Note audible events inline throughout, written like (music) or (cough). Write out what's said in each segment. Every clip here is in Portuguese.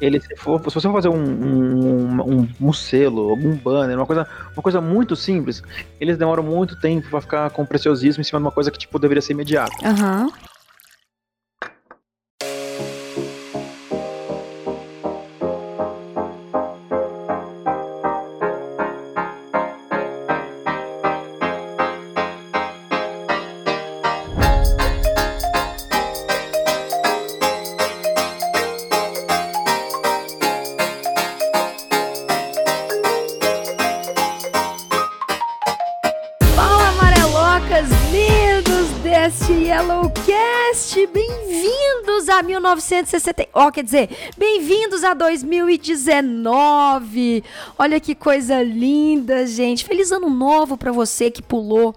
ele se for, se você for fazer um, um, um, um selo, algum banner, uma coisa, uma coisa muito simples, eles demoram muito tempo pra ficar com preciosismo em cima de uma coisa que, tipo, deveria ser imediata. Aham. 1960. Ó, quer dizer, bem-vindos a 2019! Olha que coisa linda, gente! Feliz ano novo pra você que pulou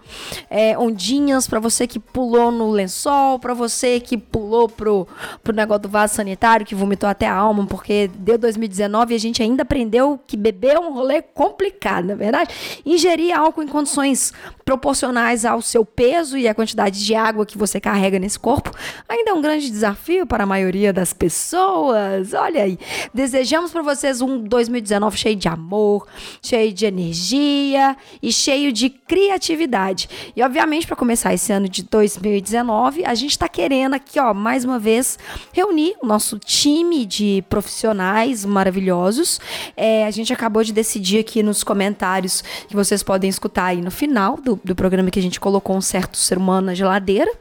é, ondinhas, pra você que pulou no lençol, pra você que pulou pro, pro negócio do vaso sanitário, que vomitou até a alma, porque deu 2019 e a gente ainda aprendeu que beber é um rolê complicado, na verdade. Ingerir álcool em condições proporcionais ao seu peso e à quantidade de água que você carrega nesse corpo ainda é um grande desafio para a maioria das pessoas. Olha aí, desejamos para vocês um 2019 cheio de amor, cheio de energia e cheio de criatividade. E obviamente para começar esse ano de 2019, a gente está querendo aqui, ó, mais uma vez reunir o nosso time de profissionais maravilhosos. É, a gente acabou de decidir aqui nos comentários que vocês podem escutar aí no final do, do programa que a gente colocou um certo ser humano na geladeira.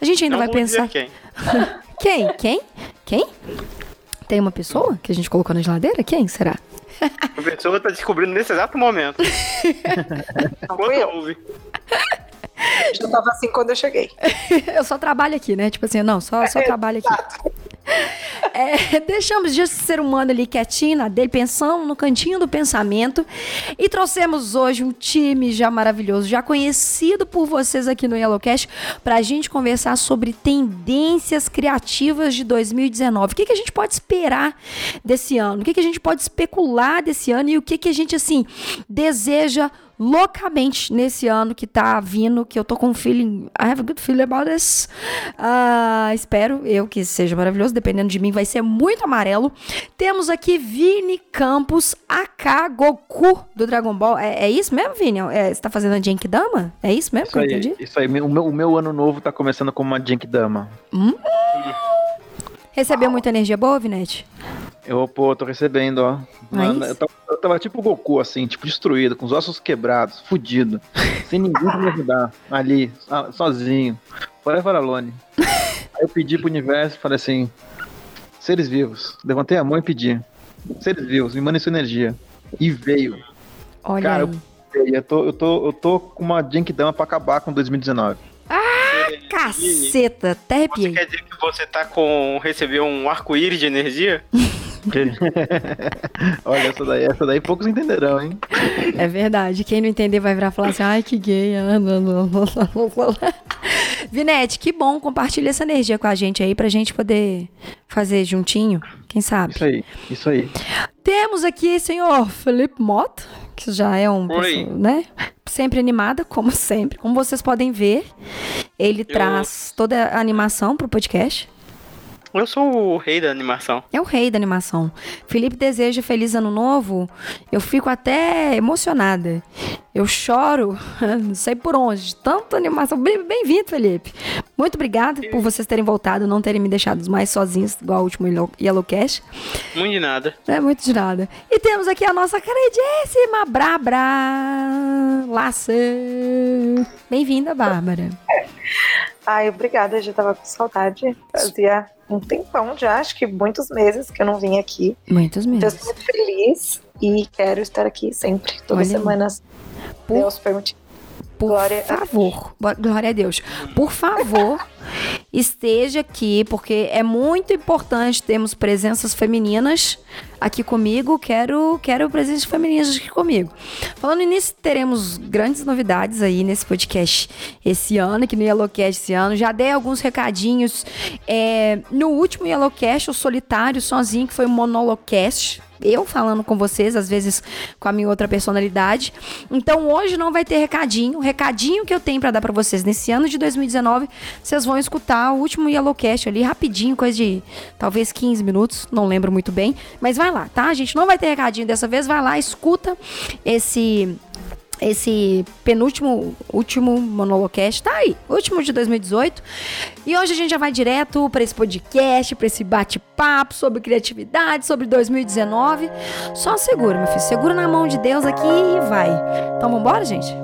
A gente ainda Não vai pensar. quem. (laughs) Quem? Quem? Quem? Tem uma pessoa que a gente colocou na geladeira? Quem será? (laughs) A pessoa tá descobrindo nesse exato momento. (laughs) Quando eu. ouve. Eu tava assim quando eu cheguei. Eu só trabalho aqui, né? Tipo assim, não, só, só trabalho aqui. (laughs) É, deixamos de ser humano ali quietinho dele, pensando no cantinho do pensamento. E trouxemos hoje um time já maravilhoso, já conhecido por vocês aqui no Yellowcast, pra gente conversar sobre tendências criativas de 2019. O que, que a gente pode esperar desse ano? O que, que a gente pode especular desse ano? E o que, que a gente, assim, deseja loucamente nesse ano que tá vindo, que eu tô com um feeling, I have a good feeling about this. Ah, espero eu que seja maravilhoso, dependendo de mim vai ser muito amarelo. Temos aqui Vini Campos, AK Goku do Dragon Ball. É, é isso mesmo, Vini? É, você tá fazendo a Genkidama? É isso mesmo Isso que eu aí, entendi? isso aí. O meu, o meu ano novo tá começando como uma Genkidama. Recebeu muita energia boa, Vinete? Eu, pô, tô recebendo, ó. Mano, Mas- eu, eu tava tipo o Goku, assim, tipo, destruído, com os ossos quebrados, fudido. sem ninguém pra me ajudar. Ali, so- sozinho. Forever alone. Aí eu pedi pro universo, falei assim: seres vivos. Levantei a mão e pedi. Seres vivos, me mandem sua energia. E veio. Olha Cara, aí. Eu tô, eu tô, eu tô com uma Genkidama pra acabar com 2019. Caceta, até Você arrepiei. quer dizer que você tá com. recebeu um arco-íris de energia? (laughs) (laughs) Olha, essa daí, essa daí poucos entenderão, hein? É verdade. Quem não entender vai virar e falar assim: ai, que gay. ah, não, não, não, não, não." (laughs) Vinete, que bom. Compartilha essa energia com a gente aí pra gente poder fazer juntinho. Quem sabe? Isso aí, isso aí. Temos aqui senhor Felipe Mota, que já é um Oi. pessoa, né? Sempre animada, como sempre. Como vocês podem ver, ele traz toda a animação pro podcast. Eu sou o rei da animação. É o rei da animação. Felipe deseja feliz ano novo. Eu fico até emocionada. Eu choro, (laughs) não sei por onde, de tanta animação. Bem- Bem-vindo, Felipe. Muito obrigada por vocês terem voltado, não terem me deixado mais sozinhos, igual o último Yellow- Yellowcast. Muito de nada. É muito de nada. E temos aqui a nossa queridíssima Brabra Laça. Bem-vinda, Bárbara. (laughs) Ai, obrigada, já tava com saudade. Fazia um tempão já, acho que muitos meses que eu não vim aqui. Muitos Então, eu meses. estou muito feliz e quero estar aqui sempre, toda Olha aí. semana, Por- Deus permitir. Por Glória a favor, bo- glória a Deus. Por favor, esteja aqui, porque é muito importante termos presenças femininas aqui comigo. Quero, quero presenças femininas aqui comigo. Falando nisso, teremos grandes novidades aí nesse podcast esse ano, aqui no Yellowcast esse ano. Já dei alguns recadinhos. É, no último Yellowcast, o solitário, sozinho, que foi um monolocast eu falando com vocês, às vezes com a minha outra personalidade. Então hoje não vai ter recadinho. O recadinho que eu tenho pra dar pra vocês nesse ano de 2019, vocês vão vão escutar o último Yellowcast ali rapidinho, coisa de talvez 15 minutos, não lembro muito bem. Mas vai lá, tá? A gente não vai ter recadinho dessa vez, vai lá, escuta esse esse penúltimo, último monolocast, tá aí, último de 2018. E hoje a gente já vai direto para esse podcast, para esse bate-papo sobre criatividade, sobre 2019. Só segura, meu filho, segura na mão de Deus aqui e vai. Então vambora, gente?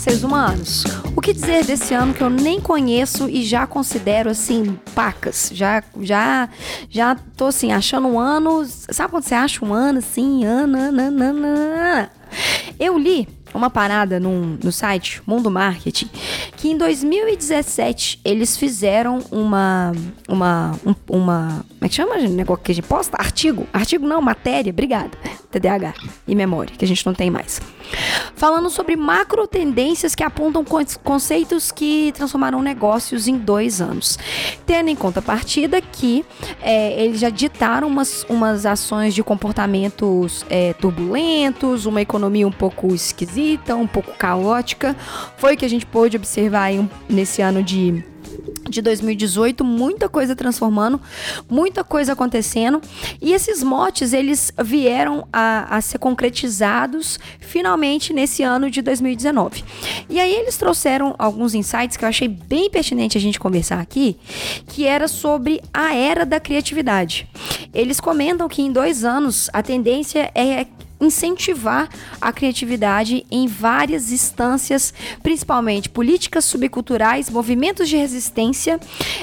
Seres humanos. O que dizer desse ano que eu nem conheço e já considero assim pacas? Já já já tô assim achando um ano, sabe quando você acha um ano assim, ano. Eu li uma parada no, no site Mundo Marketing que em 2017 eles fizeram uma uma um, uma como é que chama negócio que a gente posta artigo artigo não matéria obrigada TDAH e memória que a gente não tem mais falando sobre macro tendências que apontam conceitos que transformaram negócios em dois anos. Tendo em conta a partida que é, eles já ditaram umas, umas ações de comportamentos é, turbulentos, uma economia um pouco esquisita, um pouco caótica. Foi o que a gente pôde observar um, nesse ano de de 2018, muita coisa transformando, muita coisa acontecendo. E esses motes, eles vieram a, a, ser concretizados finalmente nesse ano de 2019. E aí eles trouxeram alguns insights que eu achei bem pertinente a gente conversar aqui, que era sobre a era da criatividade. Eles comentam que em dois anos a tendência é incentivar a criatividade em várias instâncias, principalmente políticas subculturais, movimentos de resistência,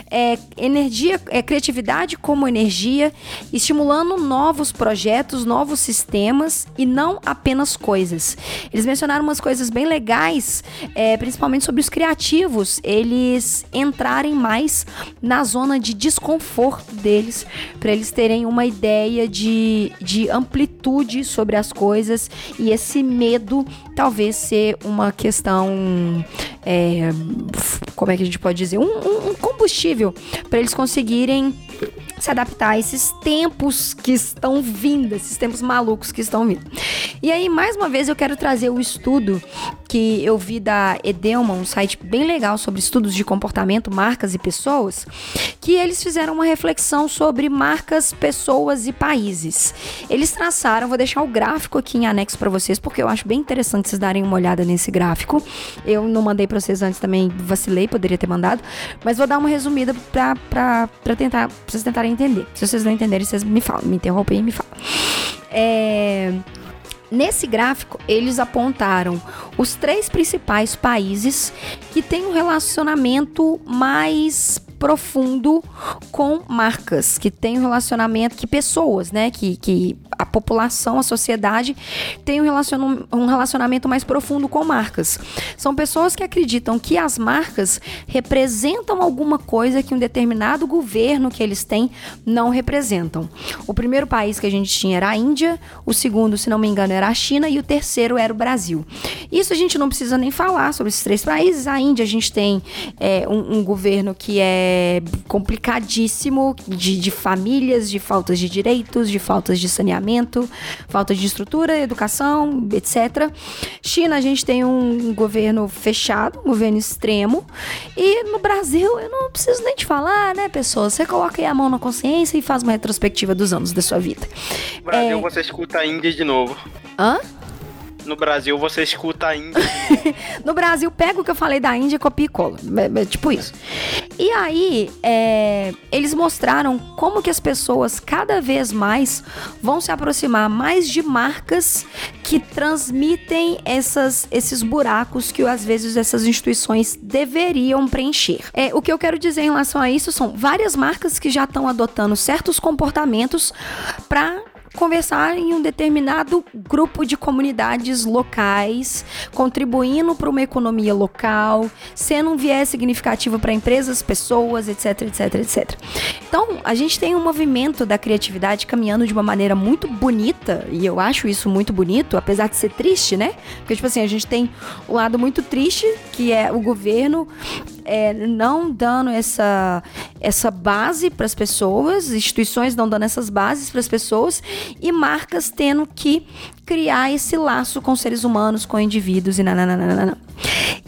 é, energia, é, criatividade como energia, estimulando novos projetos, novos sistemas e não apenas coisas. Eles mencionaram umas coisas bem legais, é, principalmente sobre os criativos, eles entrarem mais na zona de desconforto deles, para eles terem uma ideia de, de amplitude sobre as coisas. E esse medo talvez ser uma questão é, como é que a gente pode dizer? Um, um combustível para eles conseguirem se adaptar a esses tempos que estão vindo, esses tempos malucos que estão vindo. E aí, mais uma vez, eu quero trazer o estudo que eu vi da Edelman, um site bem legal sobre estudos de comportamento, marcas e pessoas, que eles fizeram uma reflexão sobre marcas, pessoas e países. Eles traçaram, vou deixar o gráfico aqui em anexo para vocês, porque eu acho bem interessante vocês darem uma olhada nesse gráfico. Eu não mandei para vocês antes também, vacilei, poderia ter mandado, mas vou dar uma resumida para tentar, pra vocês tentarem entender. Se vocês não entenderem, vocês me falam, me interrompem e me falam. É... Nesse gráfico, eles apontaram os três principais países que têm um relacionamento mais profundo com marcas, que têm um relacionamento, que pessoas, né, que, que a população, a sociedade tem um, relacion, um relacionamento mais profundo com marcas. São pessoas que acreditam que as marcas representam alguma coisa que um determinado governo que eles têm não representam. O primeiro país que a gente tinha era a Índia, o segundo, se não me engano, era a China e o terceiro era o Brasil. Isso a gente não precisa nem falar sobre esses três países. A Índia a gente tem é, um, um, governo que é complicadíssimo de, de famílias, de faltas de direitos, de faltas de saneamento falta de estrutura, educação, etc. China, a gente tem um governo fechado, um governo extremo. E no Brasil, eu não preciso nem te falar, né, pessoas? Você coloca aí a mão na consciência e faz uma retrospectiva dos anos da sua vida. Brasil, é... você escuta a Índia de novo. Hã? No Brasil, você escuta a Índia. (laughs) no Brasil, pega o que eu falei da Índia e copia e cola. É, é, tipo isso. E aí, é, eles mostraram como que as pessoas cada vez mais vão se aproximar mais de marcas que transmitem essas, esses buracos que às vezes essas instituições deveriam preencher. É, o que eu quero dizer em relação a isso são várias marcas que já estão adotando certos comportamentos para conversar em um determinado grupo de comunidades locais, contribuindo para uma economia local, sendo um viés significativo para empresas, pessoas, etc, etc, etc. Então, a gente tem um movimento da criatividade caminhando de uma maneira muito bonita, e eu acho isso muito bonito, apesar de ser triste, né? Porque, tipo assim, a gente tem o um lado muito triste, que é o governo é, não dando essa, essa base para as pessoas, instituições não dando essas bases para as pessoas e marcas tendo que criar esse laço com seres humanos, com indivíduos e nananana.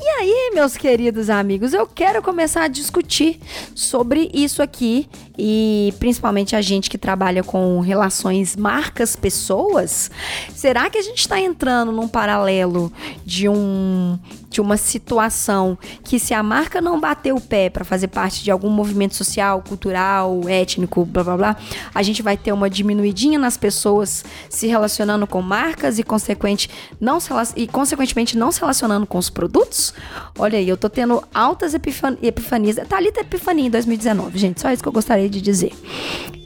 E aí, meus queridos amigos, eu quero começar a discutir sobre isso aqui e principalmente a gente que trabalha com relações marcas-pessoas. Será que a gente está entrando num paralelo de um de uma situação que se a marca não bater o pé para fazer parte de algum movimento social, cultural, étnico, blá blá blá, a gente vai ter uma diminuidinha nas pessoas se relacionando com marcas e consequente não se, e consequentemente não se relacionando com os produtos? Olha aí, eu tô tendo altas epifan epifanias. Tá ali epifania em 2019, gente. Só isso que eu gostaria de dizer.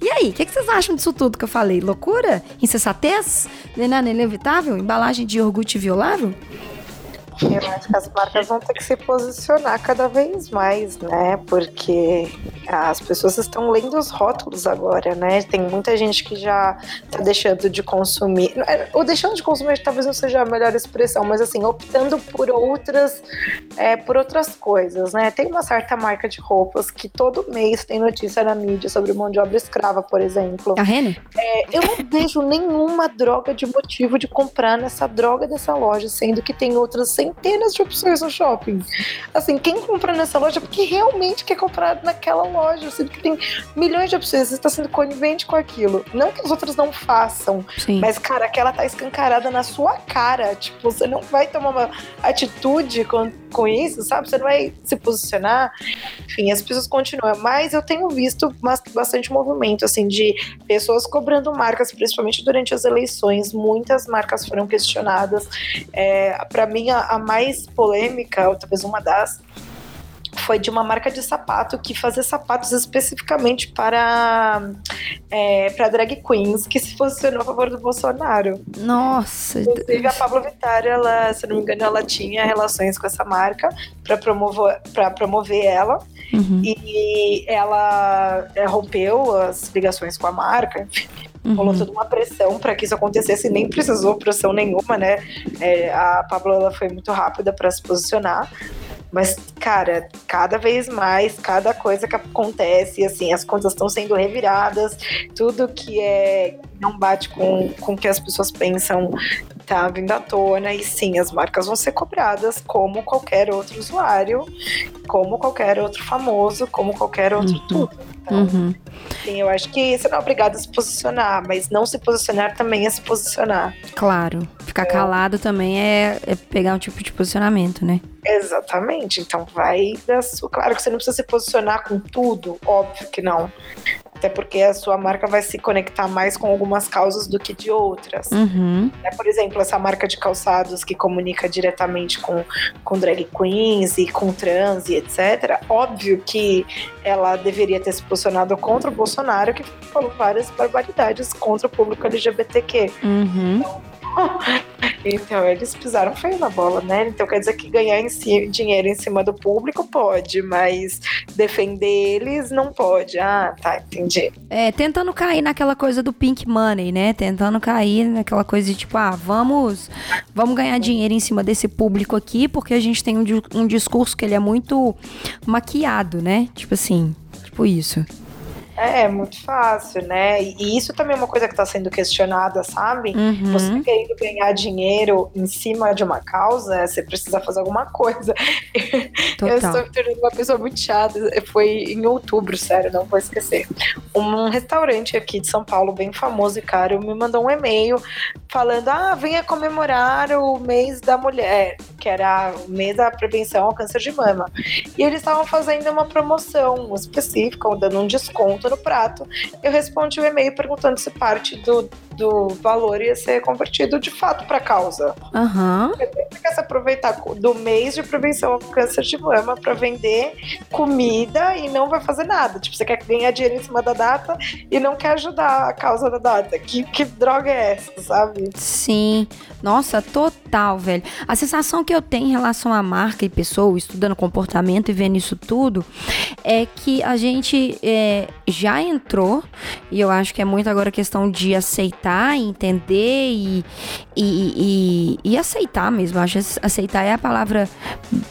E aí, o que, que, vocês acham disso tudo que eu falei? Loucura? Insensatez? Nenana inevitável? Embalagem de iogurte violável? Eu acho que as marcas vão ter que se posicionar cada vez mais, né? Porque as pessoas estão lendo os rótulos agora, né? Tem muita gente que já tá deixando de consumir. Ou deixando de consumir talvez não seja a melhor expressão, mas assim, optando por outras, é, por outras coisas, né? Tem uma certa marca de roupas que todo mês tem notícia na mídia sobre mão de obra escrava, por exemplo. A Rene? É, eu não vejo nenhuma droga de motivo de comprar nessa droga dessa loja, sendo que tem outras centenas de opções no shopping. Assim, quem compra nessa loja porque realmente quer comprar naquela loja, sendo que tem milhões de opções, você está sendo conivente com aquilo. Não que os outros não façam, Sim. mas, cara, aquela tá escancarada na sua cara. Tipo, você não vai tomar uma atitude com, com isso, sabe? Você não vai se posicionar. Enfim, as pessoas continuam. Mas eu tenho visto bastante movimento, assim, de pessoas cobrando marcas, principalmente durante as eleições. Muitas marcas foram questionadas. É, para mim, a, a mais polêmica, ou talvez uma das, foi de uma marca de sapato que fazia sapatos especificamente para é, para drag queens que se posicionou a favor do Bolsonaro. Nossa. Inclusive a Pablo Vittar, ela, se não me engano, ela tinha relações com essa marca para promover promover ela Uhum. e ela é, rompeu as ligações com a marca, enfim. Rolou Uhum. toda uma pressão para que isso acontecesse, nem precisou pressão nenhuma, né? É, a Pablo ela foi muito rápida para se posicionar. Mas, cara, cada vez mais, cada coisa que acontece, assim, as contas estão sendo reviradas, tudo que é não bate com, com o que as pessoas pensam tá vindo à tona. E sim, as marcas vão ser cobradas como qualquer outro usuário, como qualquer outro famoso, como qualquer outro Uhum. tudo. Então, Uhum. Sim, eu acho que você não é obrigado a se posicionar, mas não se posicionar também é se posicionar. Claro. Ficar calado também é, é pegar um tipo de posicionamento, né? Exatamente. Então vai da sua. Claro que você não precisa se posicionar com tudo, óbvio que não. Até porque a sua marca vai se conectar mais com algumas causas do que de outras. Uhum. né? Por exemplo, essa marca de calçados que comunica diretamente com, com drag queens e com trans e etc. Óbvio que ela deveria ter se posicionado contra o Bolsonaro, que falou várias barbaridades contra o público LGBTQ. Uhum. Então, eles pisaram feio na bola, né? Então, quer dizer que ganhar em si- dinheiro em cima do público pode, mas defender eles não pode. Ah, tá, entendi. É, tentando cair naquela coisa do pink money, né? Tentando cair naquela coisa de tipo, ah, vamos, vamos ganhar dinheiro em cima desse público aqui, porque a gente tem um, um discurso que ele é muito maquiado, né? Tipo assim, tipo isso. É, muito fácil, né? E isso também é uma coisa que está sendo questionada, sabe? Uhum. Você querendo ganhar dinheiro em cima de uma causa, você precisa fazer alguma coisa. (laughs) Eu estou Total. me tornando uma pessoa muito chata. Foi em outubro, sério, não vou esquecer. Um restaurante aqui de São Paulo, bem famoso e caro, me mandou um e-mail falando: ah, venha comemorar o mês da mulher, que era o mês da prevenção ao câncer de mama. E eles estavam fazendo uma promoção específica, ou dando um desconto no prato. Eu respondi o e-mail perguntando se parte do, do valor ia ser convertido de fato para causa. Aham. Você quer se aproveitar do mês de prevenção ao câncer de mama para vender comida e não vai fazer nada. Tipo, você quer ganhar dinheiro em cima da data e não quer ajudar a causa da data. Que, que droga é essa, sabe? Sim. Nossa, total, velho. A sensação que eu tenho em relação à marca e pessoa, estudando comportamento e vendo isso tudo, é que a gente é, já entrou, e eu acho que é muito agora questão de aceitar, entender e, e, e, e aceitar mesmo. Eu acho que aceitar é a palavra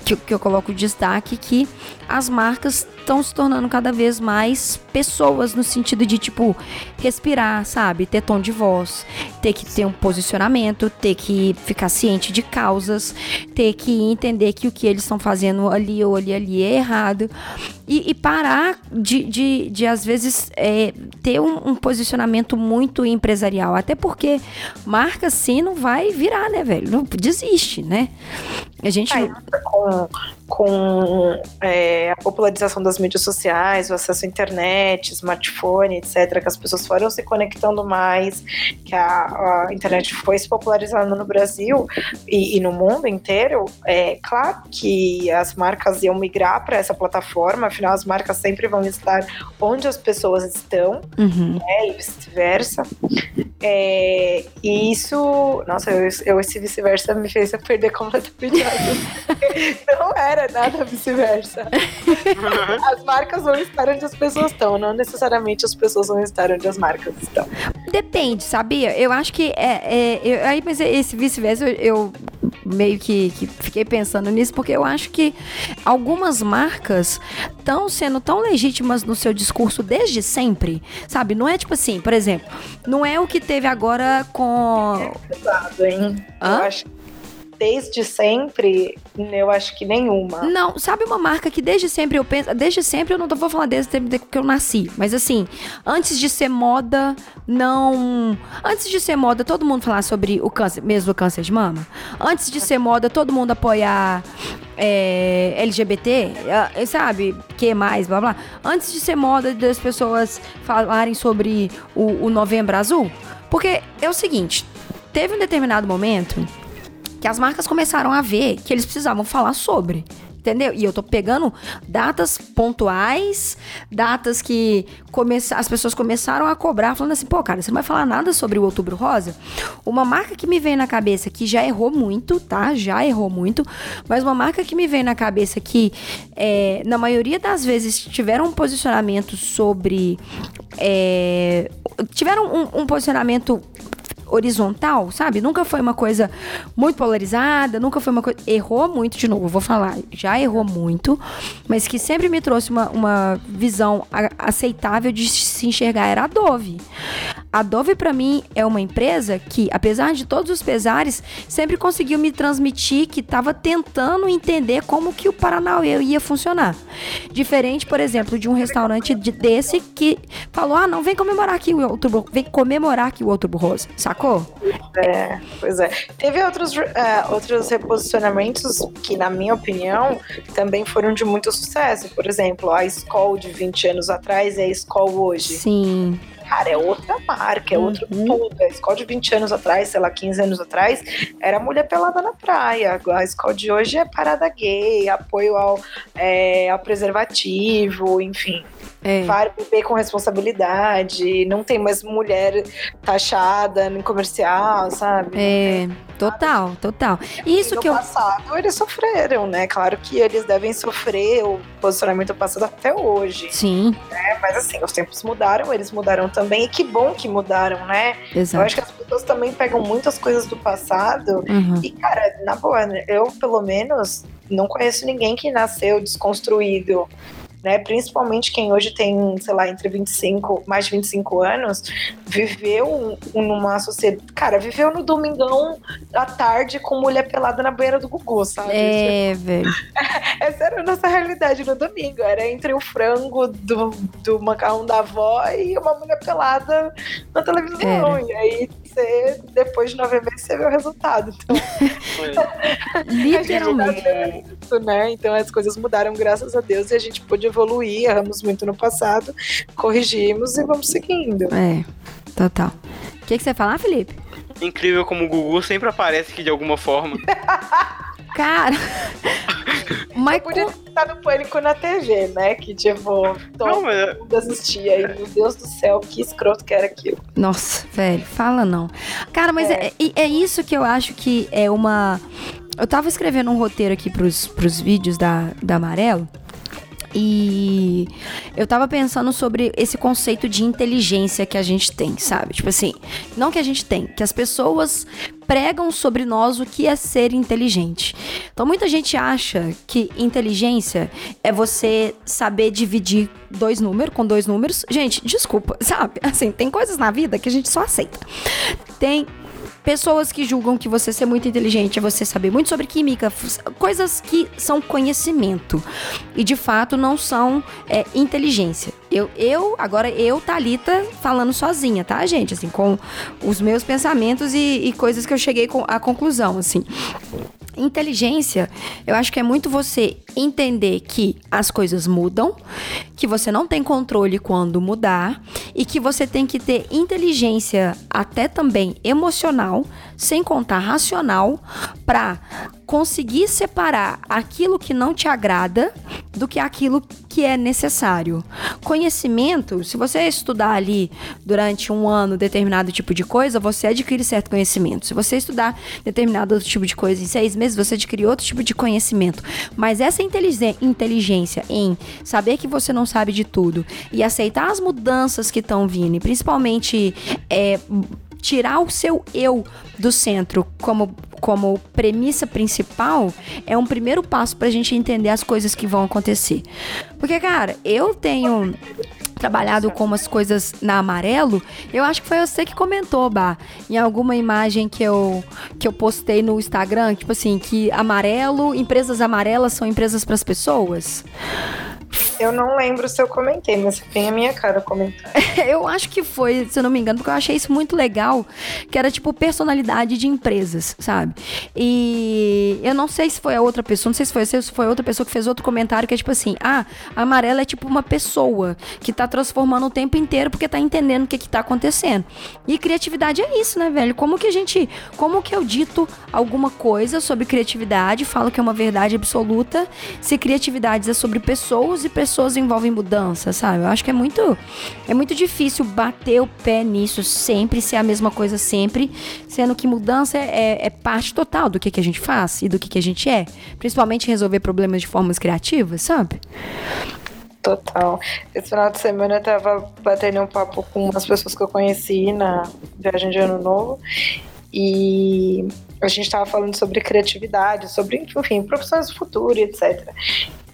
que, eu- que eu coloco destaque, que as marcas estão se tornando cada vez mais pessoas no sentido de, tipo, respirar, sabe? Ter tom de voz, ter que ter um posicionamento, ter que ficar ciente de causas, ter que entender que o que eles estão fazendo ali ou ali ali é errado. E, e parar de, de, de, às vezes, é, ter um, um posicionamento muito empresarial. Até porque marca assim não vai virar, né, velho? Não desiste, né? A gente. Aí, com com é, a popularização das mídias sociais, o acesso à internet, smartphone, etc., que as pessoas foram se conectando mais, que a, a internet foi se popularizando no Brasil e, e no mundo inteiro, é claro que as marcas iam migrar para essa plataforma, afinal as marcas sempre vão estar onde as pessoas estão, Uhum. né, e vice-versa. É, e isso, nossa, eu, eu esse vice-versa me fez eu perder completamente a (laughs) Não era nada vice-versa. (laughs) As marcas vão estar onde as pessoas estão, não necessariamente as pessoas vão estar onde as marcas estão. Depende, sabia? Eu acho que é. é eu- aí, mas esse vice-versa, eu, eu meio que, que fiquei pensando nisso, porque eu acho que algumas marcas estão sendo tão legítimas no seu discurso desde sempre, sabe? Não é tipo assim, por exemplo, não é o que teve agora com. Pesado, hein? Hã? Eu acho desde sempre, eu acho que nenhuma. Não, sabe uma marca que desde sempre eu penso. Desde sempre eu não vou falar desde sempre que eu nasci. Mas assim, antes de ser moda, não. Antes de ser moda, todo mundo falar sobre o câncer, mesmo o câncer de mama. Antes de ser moda, todo mundo apoiar é, LGBT, eh, sabe? Que mais, blá blá. Antes de ser moda das pessoas falarem sobre o, o novembro azul. Porque é o seguinte, teve um determinado momento que as marcas começaram a ver que eles precisavam falar sobre. Entendeu? E eu tô pegando datas pontuais, datas que começa, as pessoas começaram a cobrar, falando assim, pô, cara, você não vai falar nada sobre o Outubro Rosa? Uma marca que me vem na cabeça que já errou muito, tá? Já errou muito, mas uma marca que me vem na cabeça que, é, na maioria das vezes, tiveram um posicionamento sobre. é, tiveram um- um posicionamento horizontal, sabe? Nunca foi uma coisa muito polarizada, nunca foi uma coisa. Errou muito, de novo, vou falar, já errou muito, mas que sempre me trouxe uma, uma visão aceitável de se enxergar era a Dove. A Dove, pra mim, é uma empresa que, apesar de todos os pesares, sempre conseguiu me transmitir que tava tentando entender como que o Paranauê ia funcionar. Diferente, por exemplo, de um restaurante de- desse que falou: ah, não, vem comemorar aqui o outubro, vem comemorar aqui o outubro rosa, sacou? É, pois é. Teve outros, é, outros reposicionamentos que, na minha opinião, também foram de muito sucesso. Por exemplo, a Skol de 20 anos atrás e a Skol hoje. Sim. Cara, é outra marca, é outro Uhum. tudo. A Skol de 20 anos atrás, sei lá, 15 anos atrás, era mulher pelada na praia. A Skol de hoje é parada gay, apoio ao, é, ao preservativo, enfim. É. Para beber com responsabilidade, não tem mais mulher taxada em comercial, sabe? É, total, total. E isso no que eu. passado eles sofreram, né? Claro que eles devem sofrer o posicionamento passado até hoje. Sim, né? Mas assim, os tempos mudaram, eles mudaram também, e que bom que mudaram, né? Eu exato. acho que as pessoas também pegam muitas coisas do passado. Uhum. E, cara, na boa, eu pelo menos não conheço ninguém que nasceu desconstruído. Né? Principalmente quem hoje tem, sei lá, entre 25, mais de 25 anos, viveu um- numa sociedade. Cara, viveu no domingão à tarde com mulher pelada na banheira do Gugu, sabe? É, velho. (laughs) Essa era a nossa realidade no domingo. Era entre o frango do, do macarrão da avó e uma mulher pelada na televisão. E aí, você, depois de nove meses, você vê o resultado. Então, (laughs) Literalmente. isso, né? Então as coisas mudaram, graças a Deus, e a gente pôde pode evoluir, erramos muito no passado, corrigimos e vamos seguindo. É, total. O que, que você ia falar, Felipe? Incrível como o Gugu sempre aparece aqui de alguma forma. (laughs) Cara, (laughs) mas Podia estar no pânico na TV, né? Que tipo, Não, todo mas é- mundo assistia. E, meu Deus do céu, que escroto que era aquilo. Nossa, velho, fala não. Cara, mas é. É, é isso que eu acho que é uma. Eu tava escrevendo um roteiro aqui pros, pros vídeos da, da Amarelo. E eu tava pensando sobre esse conceito de inteligência que a gente tem, sabe? Tipo assim, não que a gente tem, que as pessoas pregam sobre nós o que é ser inteligente. Então muita gente acha que inteligência é você saber dividir dois números com dois números. Gente, desculpa, (laughs) sabe? Assim, tem coisas na vida que a gente só aceita. Tem Pessoas que julgam que você ser muito inteligente é você saber muito sobre química, coisas que são conhecimento e de fato não são é, inteligência. Eu, eu, agora eu, Thalita, falando sozinha, tá, gente? Assim, com os meus pensamentos e, e coisas que eu cheguei à conclusão, assim. Inteligência, eu acho que é muito você entender que as coisas mudam, que você não tem controle quando mudar e que você tem que ter inteligência até também emocional, sem contar racional, para conseguir separar aquilo que não te agrada do que aquilo que é necessário. Conhecimento, se você estudar ali durante um ano determinado tipo de coisa, você adquire certo conhecimento. Se você estudar determinado outro tipo de coisa em seis meses, você adquire outro tipo de conhecimento. Mas essa inteligência em saber que você não sabe de tudo e aceitar as mudanças que estão vindo, e principalmente é, tirar o seu eu do centro como, como premissa principal é um primeiro passo pra gente entender as coisas que vão acontecer. Porque, cara, eu tenho trabalhado com umas coisas na amarelo, eu acho que foi você que comentou, Bah, em alguma imagem que eu, que eu postei no Instagram, tipo assim, que amarelo, empresas amarelas são empresas pras pessoas. Eu não lembro se eu comentei, mas tem a minha cara comentar. (laughs) Eu acho que foi, se eu não me engano, porque eu achei isso muito legal, que era tipo personalidade de empresas, sabe? E eu não sei se foi a outra pessoa, não sei se foi se foi outra pessoa que fez outro comentário que é tipo assim: "Ah, a amarela é tipo uma pessoa que tá transformando o tempo inteiro porque tá entendendo o que que tá acontecendo". E criatividade é isso, né, velho? Como que a gente, como que eu dito alguma coisa sobre criatividade, falo que é uma verdade absoluta, se criatividade é sobre pessoas pessoas envolvem mudança, sabe? Eu acho que é muito é muito difícil bater o pé nisso sempre, ser a mesma coisa sempre, sendo que mudança é, é parte total do que, que a gente faz e do que, que a gente é. Principalmente resolver problemas de formas criativas, sabe? Total. Esse final de semana eu tava batendo um papo com umas pessoas que eu conheci na viagem de ano novo. E a gente tava falando sobre criatividade, sobre, enfim, profissões do futuro etc.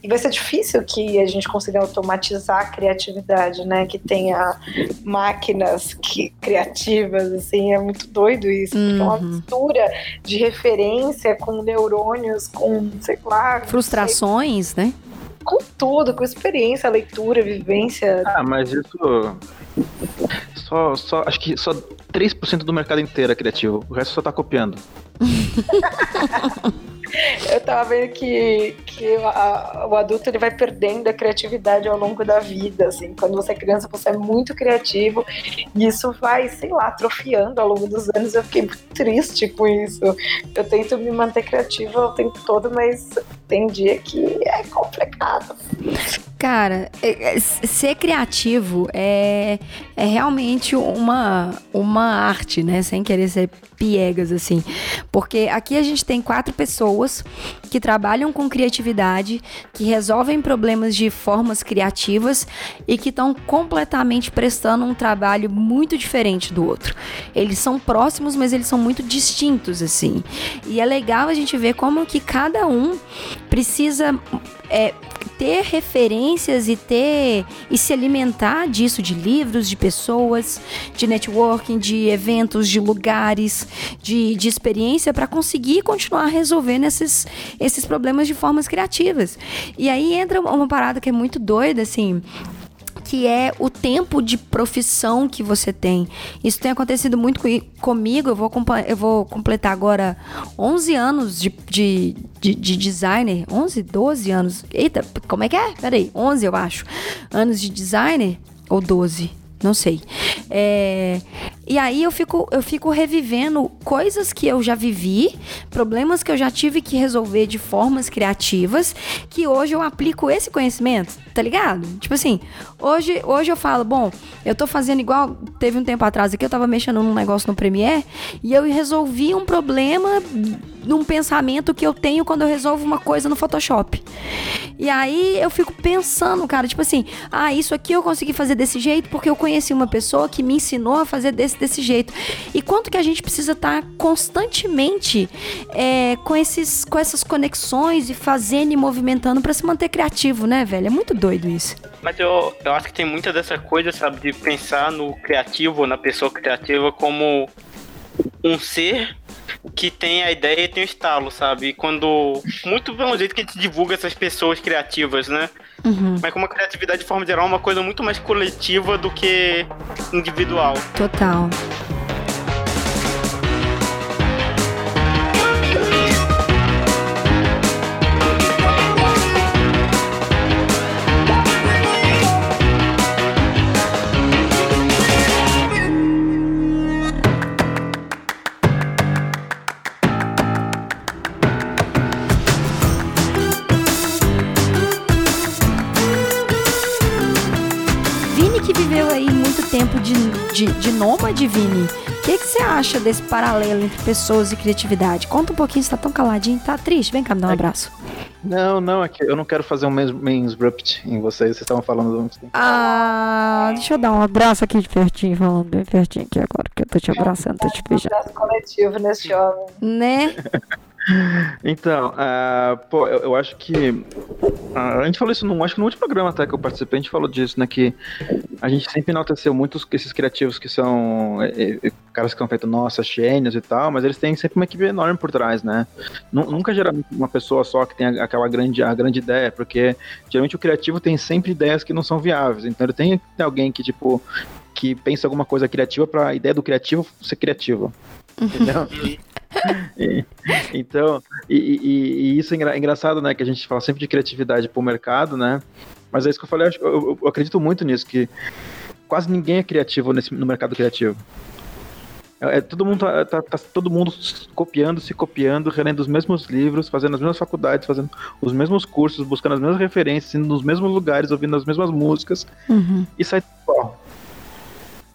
E vai ser difícil que a gente consiga automatizar a criatividade, né? Que tenha máquinas que, criativas, assim, é muito doido isso. É uma Uhum. mistura de referência com neurônios, com, sei lá, não sei, Frustrações, né? com tudo, com experiência, leitura, vivência. Ah, mas isso. Só, só, acho que só 3% do mercado inteiro é criativo. O resto só tá copiando. (laughs) Eu tava vendo que, que a- o adulto ele vai perdendo a criatividade ao longo da vida, assim. Quando você é criança, você é muito criativo e isso vai, sei lá, atrofiando ao longo dos anos. Eu fiquei muito triste com isso. Eu tento me manter criativa o tempo todo, mas tem dia que é complicado. Cara, é- é- ser criativo é, é realmente uma, uma arte, né? Sem querer ser piegas, assim. Porque aqui a gente tem quatro pessoas que trabalham com criatividade, que resolvem problemas de formas criativas e que estão completamente prestando um trabalho muito diferente do outro. Eles são próximos, mas eles são muito distintos, assim. E é legal a gente ver como que cada um precisa é, ter referências e ter e se alimentar disso de livros, de pessoas, de networking, de eventos, de lugares, de, de experiência para conseguir continuar resolvendo esses, esses problemas de formas criativas. E aí entra uma parada que é muito doida, assim. Que é o tempo de profissão que você tem. Isso tem acontecido muito comigo. Eu vou, eu vou completar agora 11 anos de, de, de, de designer. 11, 12 anos. Eita, como é que é? Peraí, 11 eu acho. Anos de designer ou 12? não sei. É, e aí eu fico, eu fico revivendo coisas que eu já vivi, problemas que eu já tive que resolver de formas criativas, que hoje eu aplico esse conhecimento, tá ligado? Tipo assim, hoje, hoje eu falo, bom, eu tô fazendo igual, teve um tempo atrás aqui, eu tava mexendo num negócio no Premiere, e eu resolvi um problema num pensamento que eu tenho quando eu resolvo uma coisa no Photoshop. E aí eu fico pensando, cara, tipo assim, ah, isso aqui eu consegui fazer desse jeito porque eu conheci uma pessoa que me ensinou a fazer desse, desse jeito. E quanto que a gente precisa estar tá constantemente é, com, esses, com essas conexões e fazendo e movimentando para se manter criativo, né, velho? É muito doido isso. Mas eu, eu acho que tem muita dessa coisa, sabe, de pensar no criativo, na pessoa criativa como um ser que tem a ideia e tem o estalo, sabe? E quando. Muito pelo jeito que a gente divulga essas pessoas criativas, né? Uhum. Mas como a criatividade, de forma geral, é uma coisa muito mais coletiva do que individual. Total. De, de nômade, Vini. O que, que você acha desse paralelo entre pessoas e criatividade? Conta um pouquinho, você tá tão caladinho, tá triste? Vem cá me dar um é abraço. Não, não, é que eu não quero fazer um mansrupt em vocês, vocês estavam falando Ah, deixa eu dar um abraço aqui de pertinho, falando bem pertinho aqui agora, que eu tô te abraçando, tô te beijando. Um abraço coletivo nesse jovem. Né? (laughs) Então, uh, pô, eu, eu, acho que. Uh, a gente falou isso no, acho que no último programa até que eu participei, a gente falou disso, né? Que a gente sempre enalteceu muitos esses criativos que são é, é, caras que são feitos, nossa, gênios e tal, mas eles têm sempre uma equipe enorme por trás, né? Nunca geralmente uma pessoa só que tem aquela grande, a grande ideia, porque geralmente o criativo tem sempre ideias que não são viáveis. Então ele tem, tem alguém que, tipo, que pensa alguma coisa criativa para a ideia do criativo ser criativa. Entendeu? E, então, e, e, e, isso é engraçado, né? Que a gente fala sempre de criatividade para o mercado, né? Mas é isso que eu falei, eu, eu, eu acredito muito nisso, que quase ninguém é criativo nesse, no mercado criativo. É, é, todo, mundo tá, tá, tá, todo mundo copiando, se copiando, relendo os mesmos livros, fazendo as mesmas faculdades, fazendo os mesmos cursos, buscando as mesmas referências, indo nos mesmos lugares, ouvindo as mesmas músicas, uhum. e sai igual.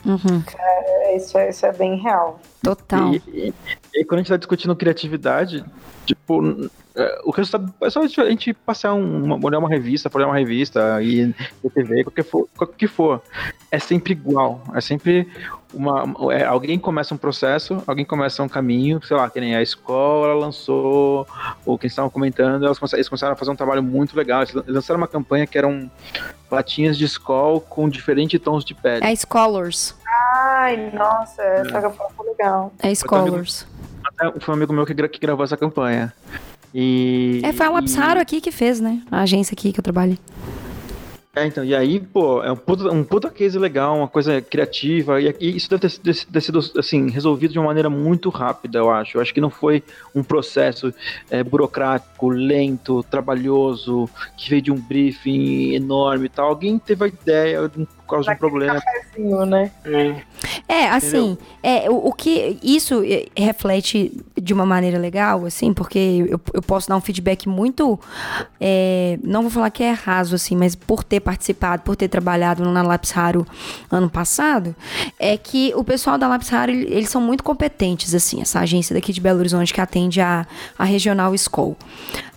Uhum. É, isso, é, isso é bem real. Total. E, e, quando a gente tá discutindo criatividade, tipo, é, o resultado é só a gente passar um, olhar uma revista, olhar uma revista e TV, qualquer for, qualquer que for. É sempre igual. É sempre uma. É, alguém começa um processo, alguém começa um caminho, sei lá, que nem a escola lançou, ou quem estavam comentando, eles começaram, eles começaram a fazer um trabalho muito legal. Eles lançaram uma campanha que eram latinhas de escola com diferentes tons de pele. É Scholars. Ai, nossa, essa é. campanha foi legal. É Scholars. Foi um amigo meu que, que gravou essa campanha. E. É, foi a Lapsaro e... aqui que fez, né? A agência aqui que eu trabalho. É, então, e aí, pô, é um puta, um puta case legal, uma coisa criativa, e, e isso deve ter, ter, sido, assim, resolvido de uma maneira muito rápida, eu acho. Eu acho que não foi um processo é, burocrático, lento, trabalhoso, que veio de um briefing enorme e tal. Alguém teve a ideia de um por causa de um problema. Né? É, assim, é, o, o, que isso é, reflete de uma maneira legal, assim, porque eu, eu posso dar um feedback muito. É, não vou falar que é raso, assim, mas por ter participado, por ter trabalhado na Lápis Raro ano passado, é que o pessoal da Lápis Raro, eles são muito competentes, assim, essa agência daqui de Belo Horizonte que atende a, a Regional School.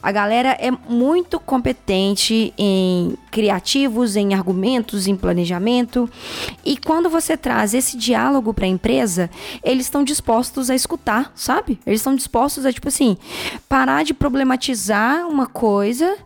A galera é muito competente em criativos, em argumentos, em planejamento. E quando você traz esse diálogo para a empresa, eles estão dispostos a escutar, sabe? Eles estão dispostos a, tipo assim, parar de problematizar uma coisa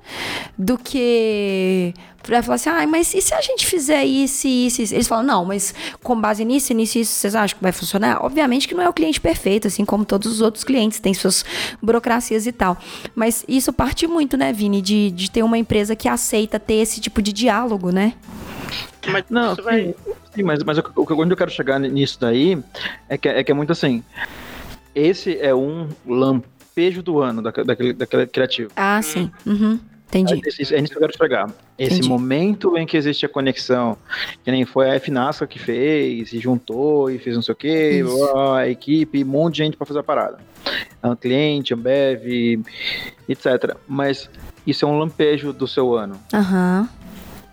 do que Pra falar assim, ah, mas e se a gente fizer isso isso, isso? Eles falam, não, mas com base nisso, nisso, isso, vocês acham que vai funcionar? Obviamente que não é o cliente perfeito, assim como todos os outros clientes, tem suas burocracias e tal. Mas isso parte muito, né, Vini, de, de ter uma empresa que aceita ter esse tipo de diálogo, né? Mas Não, isso vai. sim, sim, mas, mas o, que- o que- onde eu quero chegar nisso daí é que, é que é muito assim. Esse é um lampejo do ano daquele, daquele, daquele criativo. Ah, sim. Uhum. Entendi. É, isso- é nisso que eu quero chegar. Esse Entendi. momento em que existe a conexão, que nem foi a FNASCA que fez, e juntou e fez não sei o que, Isso. a equipe, um monte de gente pra fazer a parada. Um cliente, Ambev, etc. Mas isso é um lampejo do seu ano. Aham.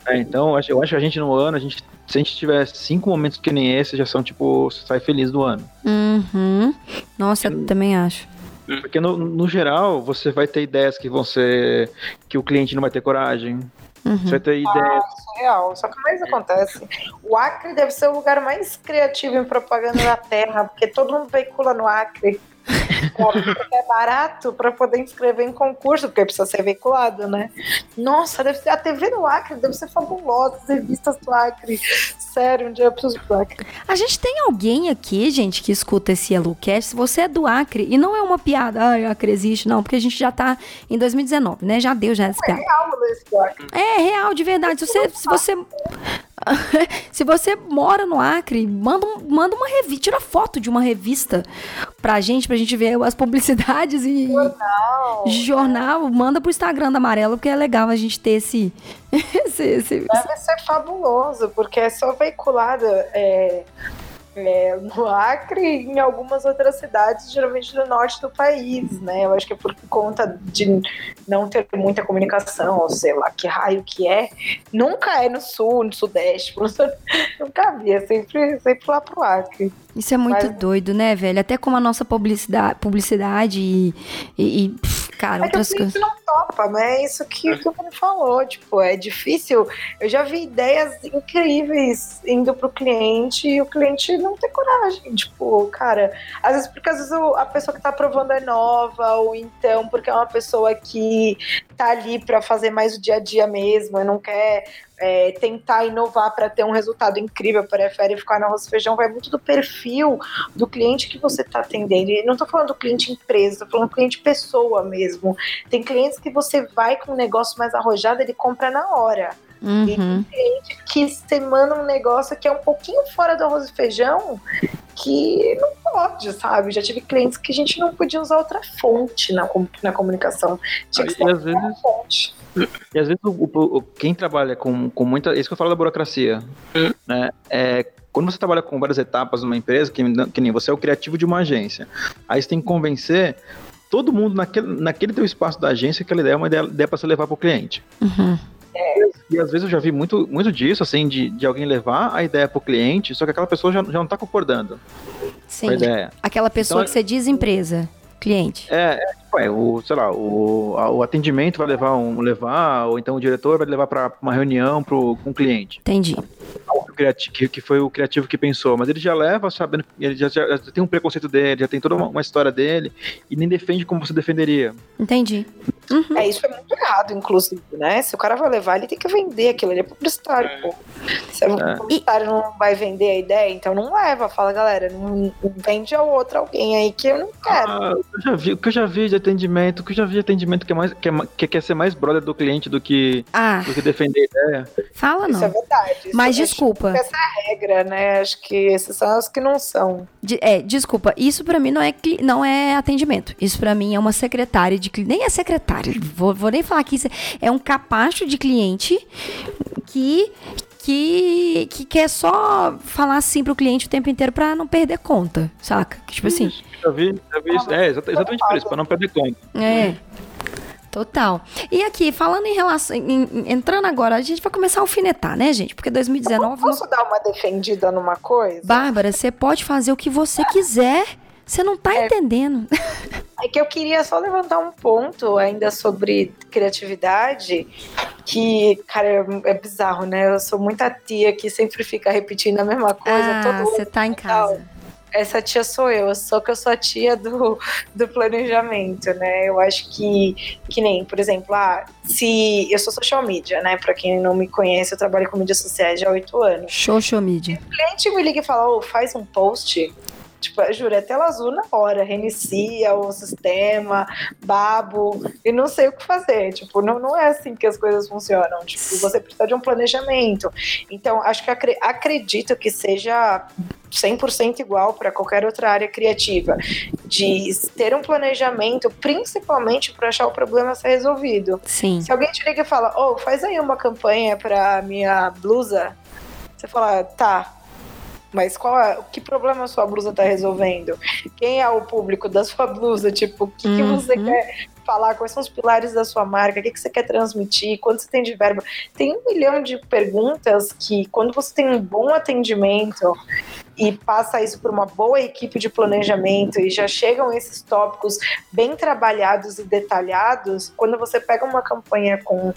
É, então, eu acho, eu acho que a gente no ano, a gente, se a gente tiver cinco momentos que nem esse, já são tipo, você sai feliz do ano. Uhum. Nossa, eu também acho. Porque no, no geral, você vai ter ideias que vão ser. que o cliente não vai ter coragem. Uhum. Você vai ter ideias. Isso é real. Só que o mais acontece. O Acre deve ser o lugar mais criativo em propaganda da Terra, porque todo mundo veicula no Acre. É barato para poder inscrever em concurso, porque precisa ser veiculado, né? Nossa, deve ser, a TV do Acre deve ser fabulosa, as revistas do Acre. Sério, um dia eu preciso do Acre. A gente tem alguém aqui, gente, que escuta esse Yellowcast. Se você é do Acre, e não é uma piada, ai, Acre existe, não, porque a gente já tá em 2019, né? Já deu já essa piada. Real desse do Acre. É real, de verdade. Se você. Se você, (laughs) se você mora no Acre, manda, um- manda uma revista, tira foto de uma revista pra gente, pra gente ver as publicidades e. Não. Jornal, manda pro Instagram da Amarela, porque é legal a gente ter esse. (laughs) esse, esse- Deve ser fabuloso, porque é só veiculada é, é, no Acre e em algumas outras cidades, geralmente do norte do país, né? Eu acho que é por conta de não ter muita comunicação, ou sei lá que raio que é. Nunca é no sul, no sudeste, (laughs) nunca vi, é sempre, sempre lá pro Acre. Isso é muito Mas- doido, né, velho? Até como a nossa publicidade, publicidade e, e- e, cara, É outras coisas. não topa, né? É Isso que, que o Bruno falou, tipo, é difícil. Eu já vi ideias incríveis indo pro cliente e o cliente não tem coragem. Tipo, cara, às vezes porque às vezes a pessoa que tá aprovando é nova, ou então porque é uma pessoa que tá ali pra fazer mais o dia a dia mesmo, e não quer é, tentar inovar para ter um resultado incrível, prefere ficar no arroz e feijão, vai muito do perfil do cliente que você está atendendo. E não estou falando do cliente empresa, estou falando do cliente pessoa mesmo. Tem clientes que você vai com um negócio mais arrojado, ele compra na hora. Uhum. Que você manda um negócio que é um pouquinho fora do arroz e feijão, que não pode, sabe? Já tive clientes que a gente não podia usar outra fonte na, na comunicação. Tinha que E ser às outra vezes- fonte. E às vezes o, o- quem trabalha com, com muita. Isso que eu falo da burocracia. Né? É, quando você trabalha com várias etapas numa empresa, que, que nem você é o criativo de uma agência. Aí você tem que convencer todo mundo naquele, naquele teu espaço da agência que aquela ideia é uma ideia, ideia para você levar para o cliente. Uhum. E às vezes eu já vi muito, muito disso, assim, de, de alguém levar a ideia para o cliente, só que aquela pessoa já, já não está concordando Sim. com a ideia. Aquela pessoa Então, que você diz empresa, cliente. É, é, ué, o, sei lá, o, a- o atendimento vai levar um levar, ou então o diretor vai levar para uma reunião pro, com o cliente. Entendi. que, que foi o criativo que pensou, mas ele já leva sabendo, ele já, já- já tem um preconceito dele, já tem toda uma, uma história dele e nem defende como você defenderia. Entendi. Uhum. É, isso é muito errado, inclusive, né? Se o cara vai levar, ele tem que vender aquilo, ele é publicitário, É. pô. Se o É. publicitário não vai vender a ideia, então não leva. Fala, galera, não, não vende a outra alguém aí que eu não quero. Ah, eu já vi, o que eu já vi de atendimento, o que eu já vi de atendimento que, é mais, que, é que quer ser mais brother do cliente do que, Ah, do que defender a ideia. fala isso é não. verdade. Isso Mas eu desculpa. que Essa é regra, né? Acho que esses são os que não são. De- é, desculpa, isso pra mim não é, não é atendimento. Isso pra mim é uma secretária de cliente. Nem é secretária, vou, vou nem falar que isso é um capacho de cliente que, que, que quer só falar assim pro cliente o tempo inteiro pra não perder conta, saca? Que, tipo assim, Já vi, já vi isso. É, exata- exatamente por isso, para não perder conta. é. Total. E aqui, falando em relação. em- em- entrando agora, a gente vai começar a alfinetar, né, gente? Porque 2019. Posso dar uma defendida numa coisa? Bárbara, você pode fazer o que você quiser. Você não tá É. entendendo. (laughs) É que eu queria só levantar um ponto ainda sobre criatividade, que, cara, é, é bizarro, né? Eu sou muita tia que sempre fica repetindo a mesma coisa Ah, todo você tá em casa. essa tia sou eu, só que eu sou a tia do, do planejamento, né? Eu acho que, que nem, por exemplo, ah, se eu sou social media, né? Pra quem não me conhece, eu trabalho com mídias sociais já há oito anos. Social media. O cliente me liga e fala, ô, faz um post Tipo, juro, é tela azul na hora, reinicia o sistema, babo, e não sei o que fazer. Tipo, não, não é assim que as coisas funcionam. Tipo, você precisa de um planejamento. Então, acho que acre acredito que seja 100% igual para qualquer outra área criativa, de ter um planejamento, principalmente para achar o problema ser resolvido. Sim. Se alguém te liga e fala, oh, faz aí uma campanha para minha blusa, você fala, tá, mas qual é, que problema a sua blusa tá resolvendo? Quem é o público da sua blusa? Tipo, o que, uhum. que você quer falar? Quais são os pilares da sua marca? O que, que você quer transmitir? Quanto você tem de verba? Tem um milhão de perguntas que, quando você tem um bom atendimento e passa isso por uma boa equipe de planejamento e já chegam esses tópicos bem trabalhados e detalhados, quando você pega uma campanha com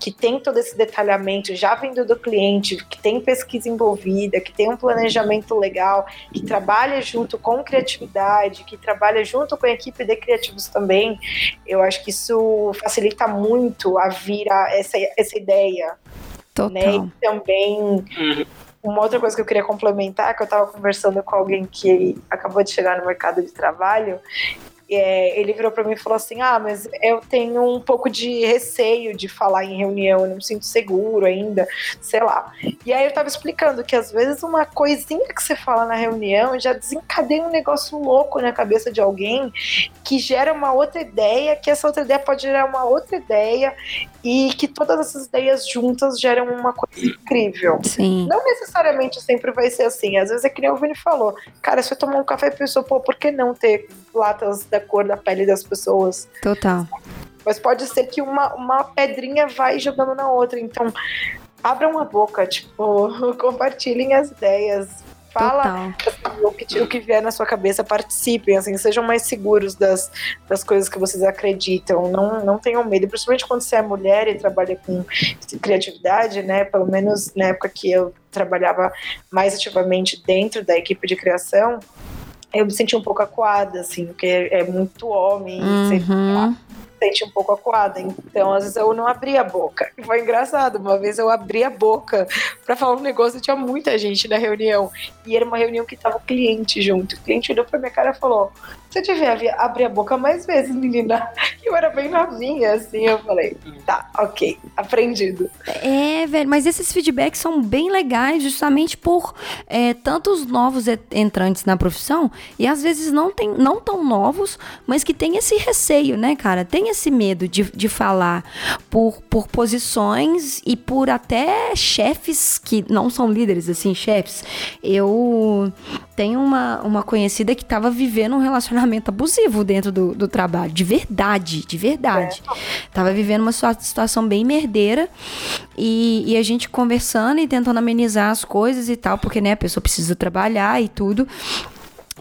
que tem todo esse detalhamento já vindo do cliente, que tem pesquisa envolvida, que tem um planejamento legal, que trabalha junto com criatividade, que trabalha junto com a equipe de criativos também, eu acho que isso facilita muito a vir a essa, essa ideia. Total. Né? E também uhum uma outra coisa que eu queria complementar, que eu estava conversando com alguém que acabou de chegar no mercado de trabalho, é, ele virou para mim e falou assim: Ah, mas eu tenho um pouco de receio de falar em reunião, eu não me sinto seguro ainda, sei lá. E aí eu tava explicando que às vezes uma coisinha que você fala na reunião já desencadeia um negócio louco na cabeça de alguém que gera uma outra ideia, que essa outra ideia pode gerar uma outra ideia e que todas essas ideias juntas geram uma coisa incrível. Sim. Não necessariamente sempre vai ser assim. Às vezes é que nem o Vini falou. Cara, se eu tomar um café e pensou, pô, por que não ter latas da cor da pele das pessoas? Total. Mas pode ser que uma, uma pedrinha vai jogando na outra. Então, abram a boca, tipo, (laughs) compartilhem as ideias, Fala assim, o, que, o que vier na sua cabeça, participem, assim, sejam mais seguros das, das coisas que vocês acreditam. Não, não tenham medo, principalmente quando você é mulher e trabalha com criatividade, né? Pelo menos na época que eu trabalhava mais ativamente dentro da equipe de criação, eu me senti um pouco acuada, assim, porque é muito homem, uhum sente um pouco acuada. Então, às vezes, eu não abria a boca. (laughs) Foi engraçado. Uma vez eu abri a boca (laughs) para falar um negócio tinha muita gente na reunião. E era uma reunião que tava o cliente junto. O cliente olhou pra minha cara e falou: Você devia abrir a boca mais vezes, menina. (laughs) Eu era bem novinha, assim. Eu falei: Tá, ok, aprendido. É, velho, mas esses feedbacks são bem legais, justamente por é, tantos novos entrantes na profissão e às vezes não, tem, não tão novos, mas que tem esse receio, né, cara? Tem esse medo de, de falar por, por posições e por até chefes que não são líderes, assim, chefes. Eu tenho uma, uma conhecida que estava vivendo um relacionamento abusivo dentro do, do trabalho, de verdade, de verdade. É. Tava vivendo uma situação bem merdeira e, e a gente conversando e tentando amenizar as coisas e tal, porque, né, a pessoa precisa trabalhar e tudo.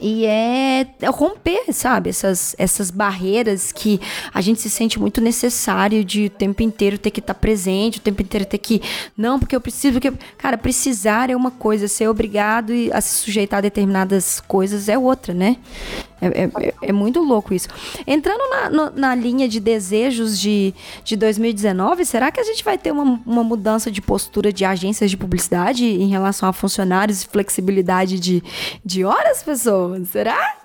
E é romper, sabe, essas, essas barreiras que a gente se sente muito necessário de o tempo inteiro ter que estar tá presente, o tempo inteiro ter que. Não, porque eu preciso. Porque, cara, precisar é uma coisa, ser obrigado a se sujeitar a determinadas coisas é outra, né? É, é, é muito louco isso. Entrando na, no, na linha de desejos de, de 2019, será que a gente vai ter uma, uma mudança de postura de agências de publicidade em relação a funcionários e flexibilidade de, de horas, pessoas? Será?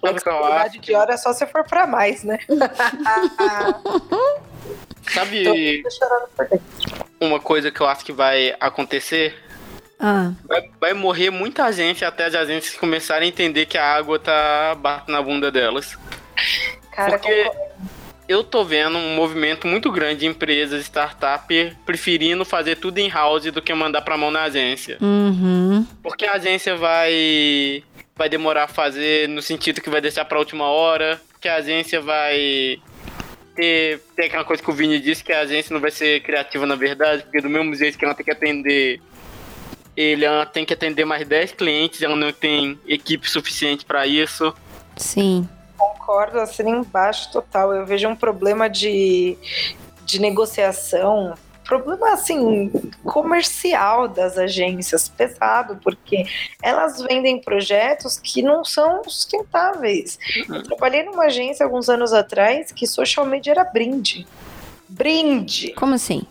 Flexibilidade de hora é só se for pra mais, né? (laughs) Sabe uma coisa que eu acho que vai acontecer? Ah. Vai, vai, morrer muita gente até as agências começarem a entender que a água tá batendo na bunda delas. Cara, Porque eu tô vendo um movimento muito grande de empresas, startup, preferindo fazer tudo em house do que mandar pra mão na agência. Uhum. Porque a agência vai vai demorar a fazer no sentido que vai deixar para a última hora, que a agência vai ter, ter aquela coisa que o Vini disse, que a agência não vai ser criativa na verdade, porque do mesmo jeito que ela tem que atender ele ela tem que atender mais 10 clientes, ela não tem equipe suficiente para isso. Sim. Concordo, assim embaixo total. Eu vejo um problema de, de negociação problema assim comercial das agências pesado, porque elas vendem projetos que não são sustentáveis. Uhum. Eu trabalhei numa agência alguns anos atrás que social media era brinde. Brinde. Como assim?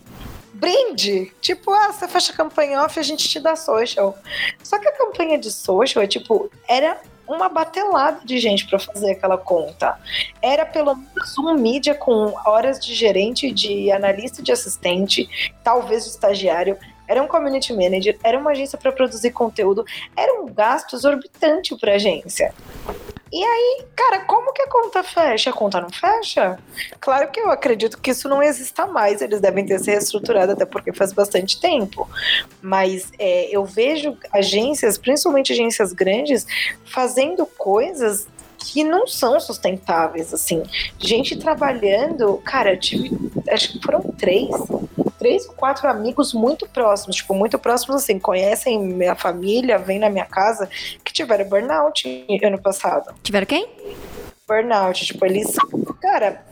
brinde. Tipo, ah, você fecha a campanha off e a gente te dá social. Só que a campanha de social é tipo, era uma batelada de gente para fazer aquela conta. Era pelo menos um mídia com horas de gerente, de analista, de assistente, talvez de estagiário. Era um community manager, era uma agência para produzir conteúdo, era um gasto exorbitante para a agência. E aí, cara, como que a conta fecha? A conta não fecha? Claro que eu acredito que isso não exista mais, eles devem ter se reestruturado, até porque faz bastante tempo. Mas é, eu vejo agências, principalmente agências grandes, fazendo coisas que não são sustentáveis, assim. Gente trabalhando, cara, eu tive, acho que foram três, três ou quatro amigos muito próximos, tipo, muito próximos, assim, conhecem minha família, vêm na minha casa, que tiveram burnout ano passado. Tiveram quem? Burnout, tipo, eles, cara,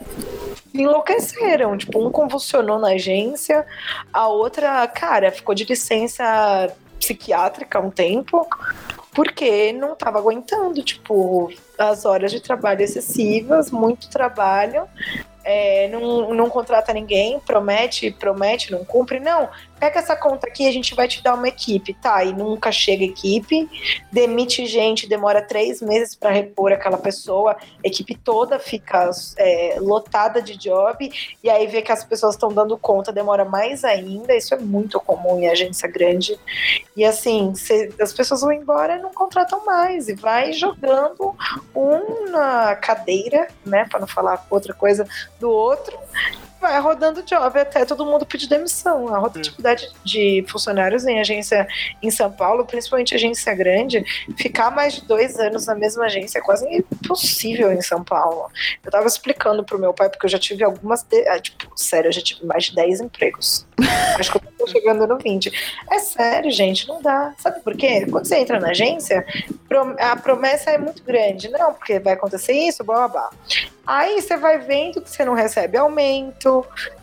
enlouqueceram. Tipo, um convulsionou na agência, a outra, cara, ficou de licença psiquiátrica um tempo, porque não estava aguentando, tipo, as horas de trabalho excessivas, muito trabalho, é, não, não contrata ninguém, promete, promete, não cumpre. Não, pega essa conta aqui, a gente vai te dar uma equipe, tá? E nunca chega equipe, demite gente, demora três meses para repor aquela pessoa, a equipe toda fica é, lotada de job, e aí vê que as pessoas estão dando conta, demora mais ainda. Isso é muito comum em agência grande. E assim, se, as pessoas vão embora e não contratam mais, e vai jogando um na cadeira, né, para não falar outra coisa do outro, vai rodando job até todo mundo pedir demissão. A rotatividade de funcionários em agência em São Paulo, principalmente agência grande, ficar mais de dois anos na mesma agência é quase impossível em São Paulo. Eu tava explicando pro meu pai, porque eu já tive algumas. De... Ah, tipo, sério, eu já tive mais de 10 empregos. (laughs) Acho que eu tô chegando no 20. É sério, gente, não dá. Sabe por quê? Quando você entra na agência, a promessa é muito grande. Não, porque vai acontecer isso, blá blá blá. Aí você vai vendo que você não recebe aumento,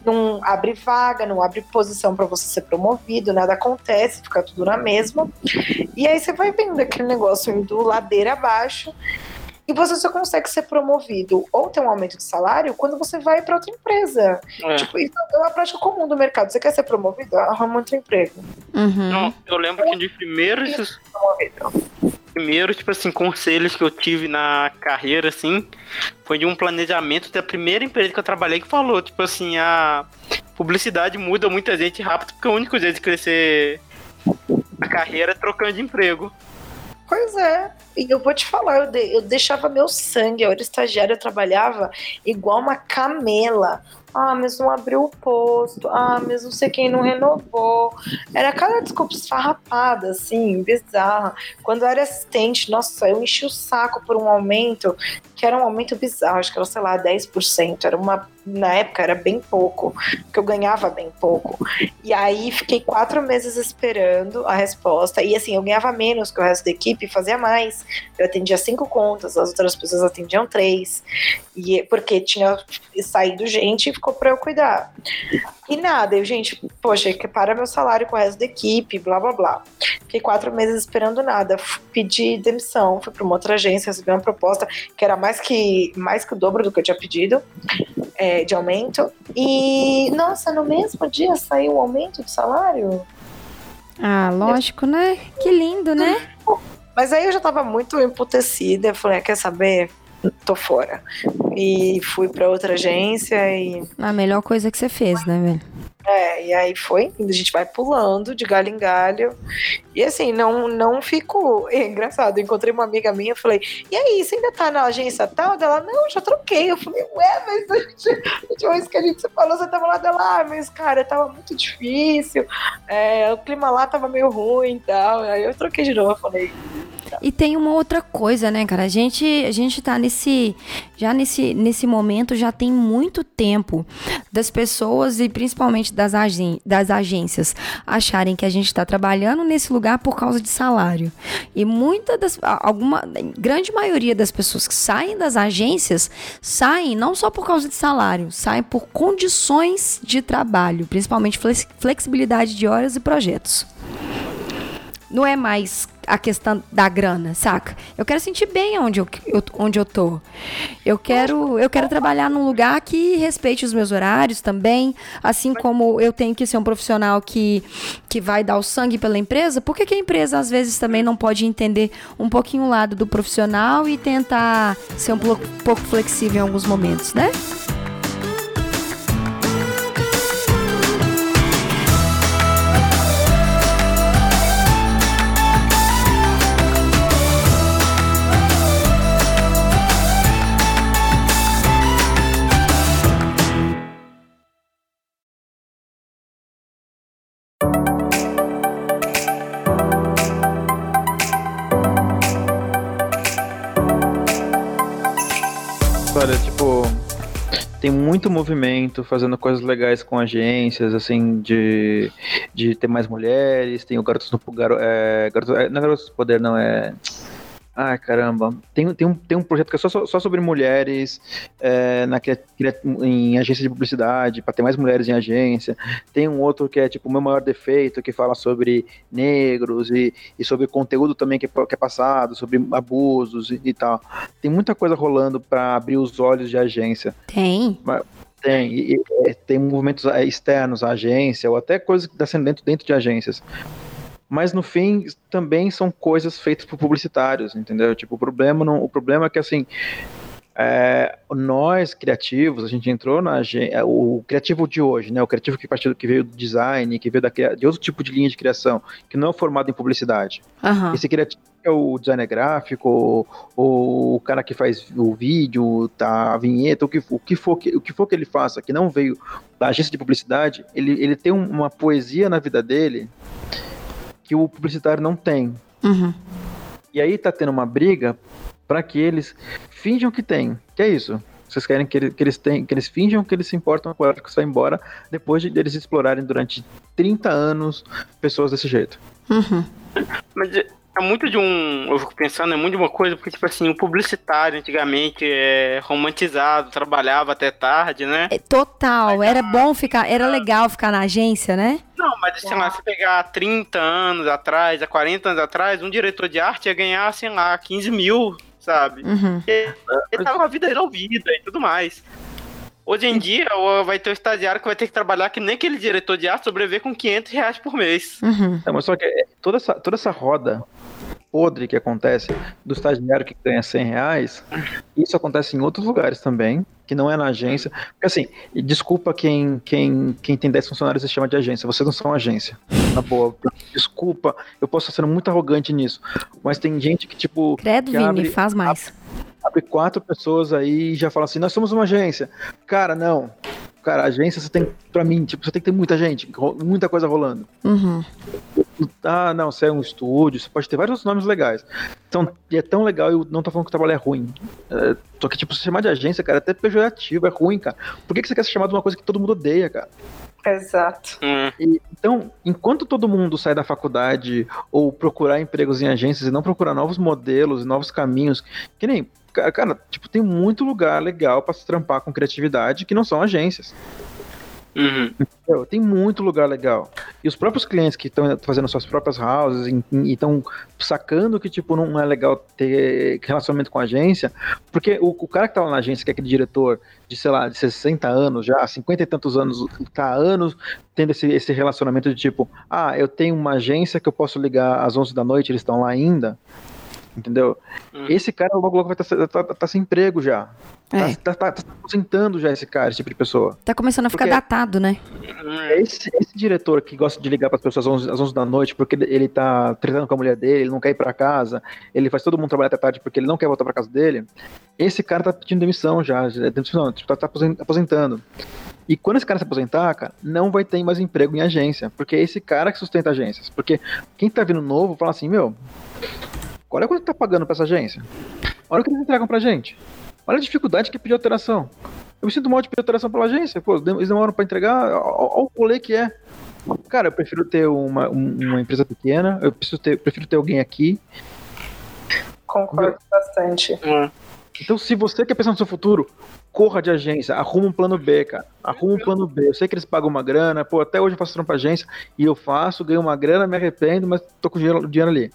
não abre vaga, não abre posição para você ser promovido, nada acontece, fica tudo na mesma. E aí você vai vendo aquele negócio indo ladeira abaixo. E você só consegue ser promovido ou ter um aumento de salário quando você vai para outra empresa. É. Tipo, isso é uma prática comum do mercado. Você quer ser promovido? Arruma outro emprego. Uhum. Não, eu lembro que de primeiros. Promovido primeiros, tipo assim, conselhos que eu tive na carreira, assim, foi de um planejamento da primeira empresa que eu trabalhei que falou, tipo assim, a publicidade muda muita gente rápido, porque o único jeito de crescer a carreira é trocando de emprego. Pois é. E eu vou te falar, eu, de, eu deixava meu sangue, eu era estagiária, eu trabalhava igual uma camela. Ah, mas não abriu o posto. Ah, mas não sei quem não renovou. Era cada desculpa esfarrapada, assim, bizarra. Quando eu era assistente, nossa, eu enchi o saco por um aumento, que era um aumento bizarro, acho que era, sei lá, 10%. Era uma na época era bem pouco, que eu ganhava bem pouco. E aí fiquei quatro meses esperando a resposta. E assim, eu ganhava menos que o resto da equipe, fazia mais. Eu atendia cinco contas, as outras pessoas atendiam três. E porque tinha saído gente e ficou para eu cuidar. E nada, eu, gente, poxa, que para meu salário com o resto da equipe, blá blá blá. Fiquei quatro meses esperando nada. Pedi demissão, fui para uma outra agência, recebi uma proposta que era mais que, mais que o dobro do que eu tinha pedido é, de aumento. E, nossa, no mesmo dia saiu o aumento de salário? Ah, lógico, né? Que lindo, né? Mas aí eu já tava muito emputecida. Falei, ah, quer saber? Tô fora. E fui para outra agência e. A melhor coisa que você fez, né, velho? É, e aí foi, a gente vai pulando de galho em galho. E assim, não, não fico. (laughs) É engraçado, eu encontrei uma amiga minha, falei, e aí, você ainda tá na agência tal? Dela, não, já troquei. Eu falei, ué, mas a última vez que a gente se falou, você tava lá dela, ah, mas cara, tava muito difícil, é, o clima lá tava meio ruim e tal. Aí eu troquei de novo, eu falei, e tem uma outra coisa, né, cara? A gente, a gente tá nesse. Já nesse, nesse momento já tem muito tempo das pessoas e principalmente das, agen das agências acharem que a gente está trabalhando nesse lugar por causa de salário. E muita das. Alguma. Grande maioria das pessoas que saem das agências saem não só por causa de salário, saem por condições de trabalho, principalmente flexibilidade de horas e projetos. Não é mais a questão da grana, saca? Eu quero sentir bem onde eu, eu- onde eu tô. Eu quero, eu quero trabalhar num lugar que respeite os meus horários também, assim como eu tenho que ser um profissional que, que vai dar o sangue pela empresa. Por que, que a empresa às vezes também não pode entender um pouquinho o lado do profissional e tentar ser um pouco, pouco flexível em alguns momentos, né? Tem muito movimento fazendo coisas legais com agências, assim, de, de ter mais mulheres, tem o Garotos no Garo, é, Garotos, é, não é Garotos do Poder, não, é. Ai, caramba. Tem, tem, um, tem um projeto que é só, só sobre mulheres é, na, em agência de publicidade, para ter mais mulheres em agência. Tem um outro que é tipo o meu maior defeito, que fala sobre negros e, e sobre conteúdo também que, é- que é passado, sobre abusos e, e tal. Tem muita coisa rolando para abrir os olhos de agência. Tem. Tem, e- e, é, tem movimentos é, externos à agência, ou até coisas que estão sendo dentro, dentro de agências. Mas no fim também são coisas feitas por publicitários, entendeu? Tipo, o problema não, o problema é que assim, é, nós criativos, a gente entrou na agência, o criativo de hoje, né? O criativo que, partiu, que veio do design, que veio da, de outro tipo de linha de criação, que não é formado em publicidade. Aham. Esse criativo é o designer gráfico, ou o cara que faz o vídeo, tá, a vinheta, o que, o, que for, que, o que for que ele faça, que não veio da agência de publicidade, ele, ele tem um- uma poesia na vida dele que o publicitário não tem. Uhum. E aí tá tendo uma briga para que eles finjam que tem. Que é isso? Vocês querem que, ele- que eles tenham, que eles finjam que eles se importam com ela que vai embora depois de eles explorarem durante 30 anos pessoas desse jeito. Uhum. Mas é é muito de um. Eu fico pensando, é muito de uma coisa, porque, tipo assim, o publicitário antigamente é romantizado, trabalhava até tarde, né? É, Total, era bom ficar, era legal ficar na agência, né? Não, mas sei lá, se pegar 30 anos atrás, há 40 anos atrás, um diretor de arte ia ganhar, sei lá, 15 mil, sabe? Uhum. Ele, ele tava com a vida resolvida e tudo mais. Hoje em dia, vai ter o estagiário que vai ter que trabalhar que nem aquele diretor de arte sobreviver com 500 reais por mês. Uhum. Não, mas só que é, toda essa, toda essa roda podre que acontece do estagiário que ganha 100 reais, isso acontece em outros lugares também, que não é na agência. Porque assim, desculpa quem, quem, quem tem 10 funcionários e se chama de agência, vocês não são agência. Na boa, desculpa, eu posso estar sendo muito arrogante nisso, mas tem gente que tipo. Credo, que Vini, abre- faz mais. abre quatro pessoas aí e já fala assim, nós somos uma agência. Cara, não. Cara, agência você tem, pra mim, tipo, você tem que ter muita gente, muita coisa rolando. Uhum. Ah, não, você é um estúdio, você pode ter vários outros nomes legais. Então, e é tão legal, eu não tô falando que o trabalho é ruim. É, só que, tipo, se chamar de agência, cara, é até pejorativo, é ruim, cara. Por que, que você quer ser chamado de uma coisa que todo mundo odeia, cara? Exato. Hum. E, então, enquanto todo mundo sai da faculdade ou procurar empregos em agências e não procurar novos modelos e novos caminhos, que nem, cara, tipo, tem muito lugar legal pra se trampar com criatividade que não são agências. Uhum. Tem muito lugar legal. E os próprios clientes que estão fazendo suas próprias houses e estão sacando que, tipo, não é legal ter relacionamento com a agência, porque o, o cara que tá lá na agência, que é aquele diretor de, sei lá, de 60 anos já, 50 e tantos anos, tá há anos tendo esse, esse relacionamento de tipo, ah, eu tenho uma agência que eu posso ligar às 11 da noite, eles estão lá ainda. Entendeu? Hum. Esse cara logo logo vai estar tá, tá- tá sem emprego já. É, Tá, tá, tá, tá aposentando já esse cara, esse tipo de pessoa. tá começando a ficar Porque- datado, né? É Esse, esse diretor que gosta de ligar para as pessoas às 11, às 11 da noite porque ele, ele tá tretando com a mulher dele, ele não quer ir para casa, ele faz todo mundo trabalhar até tarde porque ele não quer voltar para casa dele. Esse cara tá pedindo demissão já, já demissão, tipo, tá, tá aposen- aposentando. E quando esse cara se aposentar, cara, não vai ter mais emprego em agência, porque é esse cara que sustenta agências. Porque quem tá vindo novo fala assim, meu, olha quanto tá pagando pra essa agência. Olha o que eles entregam pra gente. Olha a dificuldade que é pedir alteração. Eu me sinto mal de pedir alteração pela agência. Pô, eles demoram pra entregar. Olha o rolê que é. Cara, eu prefiro ter uma, um- uma empresa pequena. Eu preciso ter, prefiro ter alguém aqui. Concordo bastante. Hum. Então, se você quer pensar no seu futuro, corra de agência, arruma um plano B, cara. Arruma um plano B. Eu sei que eles pagam uma grana, pô, até hoje eu faço trampo agência e eu faço, ganho uma grana, me arrependo, mas tô com dinheiro, dinheiro ali.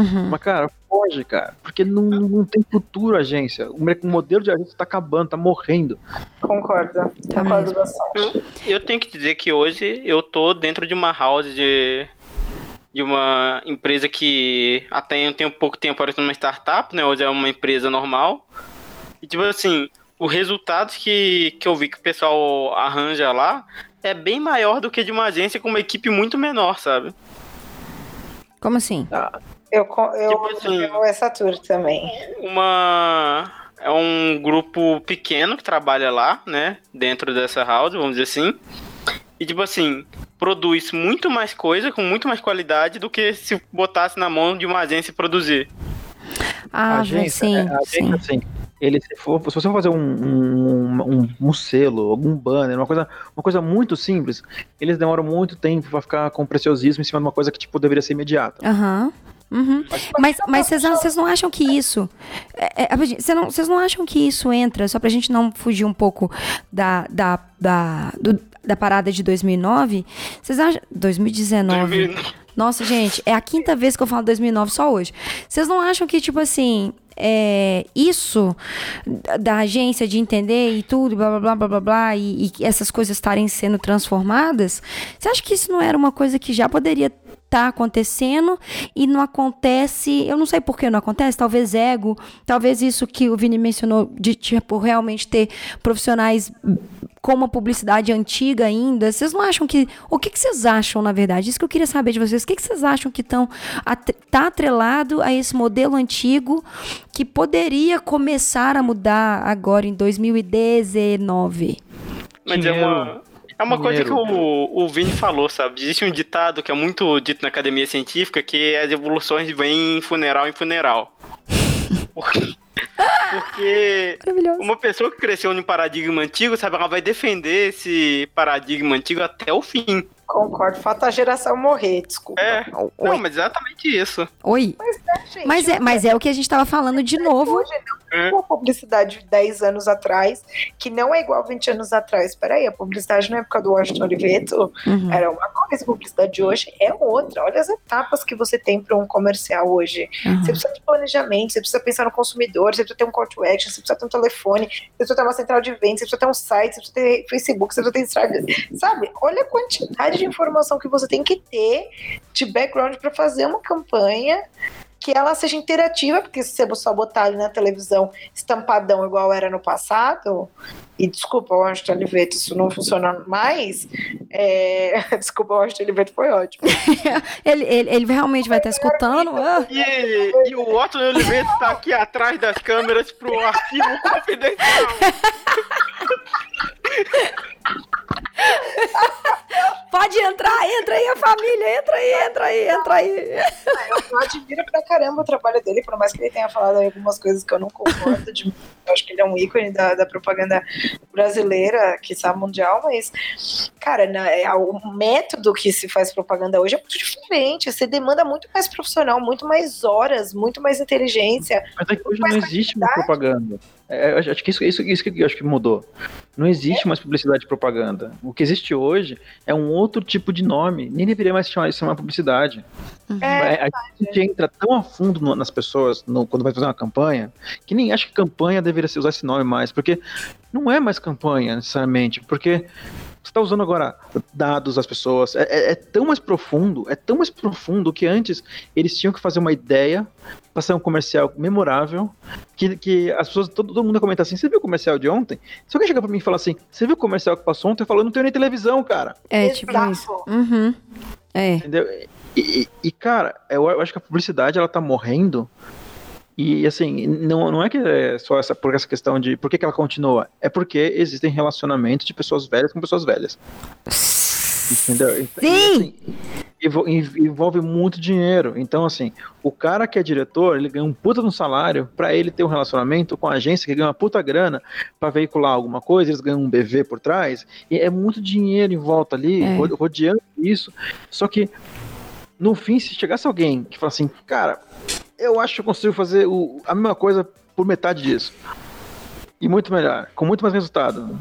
Uhum. Mas, cara, foge, cara, porque não, não tem futuro agência. O, o modelo de agência tá acabando, tá morrendo. Concordo. Tá Concordo bastante. Eu tenho que dizer que hoje eu tô dentro de uma house de, de uma empresa que até um tempo, pouco tempo era uma startup, né? Hoje é uma empresa normal. E tipo assim, os resultados que, que eu vi que o pessoal arranja lá é bem maior do que de uma agência com uma equipe muito menor, sabe? Como assim? Eu, eu, Tipo assim- eu essa tour também. uma é um grupo pequeno que trabalha lá, né, dentro dessa house, vamos dizer assim. E tipo assim, produz muito mais coisa com muito mais qualidade do que se botasse na mão de uma agência produzir. Ah, a agência, sim, é, a agência, sim. assim, ele se for, se você for fazer um, um, um, um selo, algum banner, uma coisa, uma coisa muito simples, eles demoram muito tempo pra ficar com preciosismo em cima de uma coisa que tipo deveria ser imediata. Aham. Uhum. Mas, mas vocês, vocês não acham que isso. é, é, Vocês não, vocês não acham que isso entra, só pra gente não fugir um pouco da, da, da, do- da parada de 2009? Vocês acham. 2019. Nossa, gente, é a quinta vez que eu falo 2009 só hoje. Vocês não acham que, tipo assim, é, isso da- da agência de entender e tudo, blá blá blá blá blá, blá e, e essas coisas estarem sendo transformadas? Você acha que isso não era uma coisa que já poderia estar acontecendo e não acontece? Eu não sei por que não acontece, talvez ego, talvez isso que o Vini mencionou de tipo realmente ter profissionais com uma publicidade antiga ainda, vocês não acham que. O que, que vocês acham, na verdade? Isso que eu queria saber de vocês. O que, que vocês acham que estão. Tá atrelado a esse modelo antigo que poderia começar a mudar agora em 2019? Mas é uma, é uma coisa que o, o Vini falou, sabe? Existe um ditado que é muito dito na academia científica que as evoluções vêm em funeral em funeral. (laughs) Porque, uma pessoa que cresceu num paradigma antigo, sabe, ela vai defender esse paradigma antigo até o fim. Concordo. Falta a geração morrer, desculpa. É. Oi. Não, mas exatamente isso. Oi. Gente, Mas é, mas é o que a gente tava falando de novo. Hoje não tem uma publicidade de 10 anos atrás, que não é igual 20 anos atrás. Peraí, a publicidade na época do Washington Oliveto Uhum. era uma coisa, a publicidade de hoje é outra. Olha as etapas que você tem para um comercial hoje. Uhum. Você precisa de planejamento, você precisa pensar no consumidor, você precisa ter um call to action, você precisa ter um telefone, você precisa ter uma central de vendas, você precisa ter um site, você precisa ter Facebook, você precisa ter Instagram. Sabe? Olha a quantidade de informação que você tem que ter de background para fazer uma campanha que ela seja interativa, porque se você só botar ali na televisão estampadão igual era no passado, e desculpa, acho que Oliveto, isso não funciona mais. é, (laughs) Desculpa, acho que Oliveto foi ótimo. (laughs) Ele, ele, ele realmente vai estar escutando. Ah, E, e o Otto Oliveira tá aqui atrás das câmeras pro arquivo (laughs) confidencial. (laughs) pode entrar, entra aí a família, entra aí, entra aí, entra aí. Eu admiro pra caramba o trabalho dele, por mais que ele tenha falado aí algumas coisas que eu não concordo. De, eu acho que ele é um ícone da, da propaganda brasileira, que está mundial, mas, cara, na- é, o método que se faz propaganda hoje é muito diferente. Você demanda muito mais profissional, muito mais horas, muito mais inteligência. Mas é que hoje não existe mais propaganda. É, eu acho que isso, isso, isso que eu acho que mudou. Não existe mais publicidade e propaganda. O que existe hoje é um outro tipo de nome. Nem deveria mais chamar isso de uma publicidade. É, É, a gente entra tão a fundo no- nas pessoas no- quando vai fazer uma campanha que nem acho que campanha deveria se usar esse nome mais, porque não é mais campanha necessariamente, porque você está usando agora dados das pessoas, é, é- é tão mais profundo, é tão mais profundo que antes eles tinham que fazer uma ideia, passar um comercial memorável, que, que as pessoas, todo, todo mundo ia comentar assim, você viu o comercial de ontem? Se alguém chegar pra mim e falar assim, você viu o comercial que passou ontem? Eu falo, eu não tenho nem televisão, cara. É tipo Exato. isso. Uhum. É. Entendeu? E, e- e, cara, eu, eu acho que a publicidade ela tá morrendo. E assim, não, não é que é só essa, por essa questão de por que, que ela continua. É porque existem relacionamentos de pessoas velhas com pessoas velhas. Entendeu? E, Sim! assim, envol- env- envolve muito dinheiro. Então, assim, o cara que é diretor, ele ganha um puta um salário pra ele ter um relacionamento com a agência que ganha uma puta grana pra veicular alguma coisa, eles ganham um BV por trás. E é muito dinheiro em volta ali, É. ro- rodeando isso. Só que, no fim, se chegasse alguém que fala assim, cara, eu acho que eu consigo fazer o- a mesma coisa por metade disso. E muito melhor, com muito mais resultado.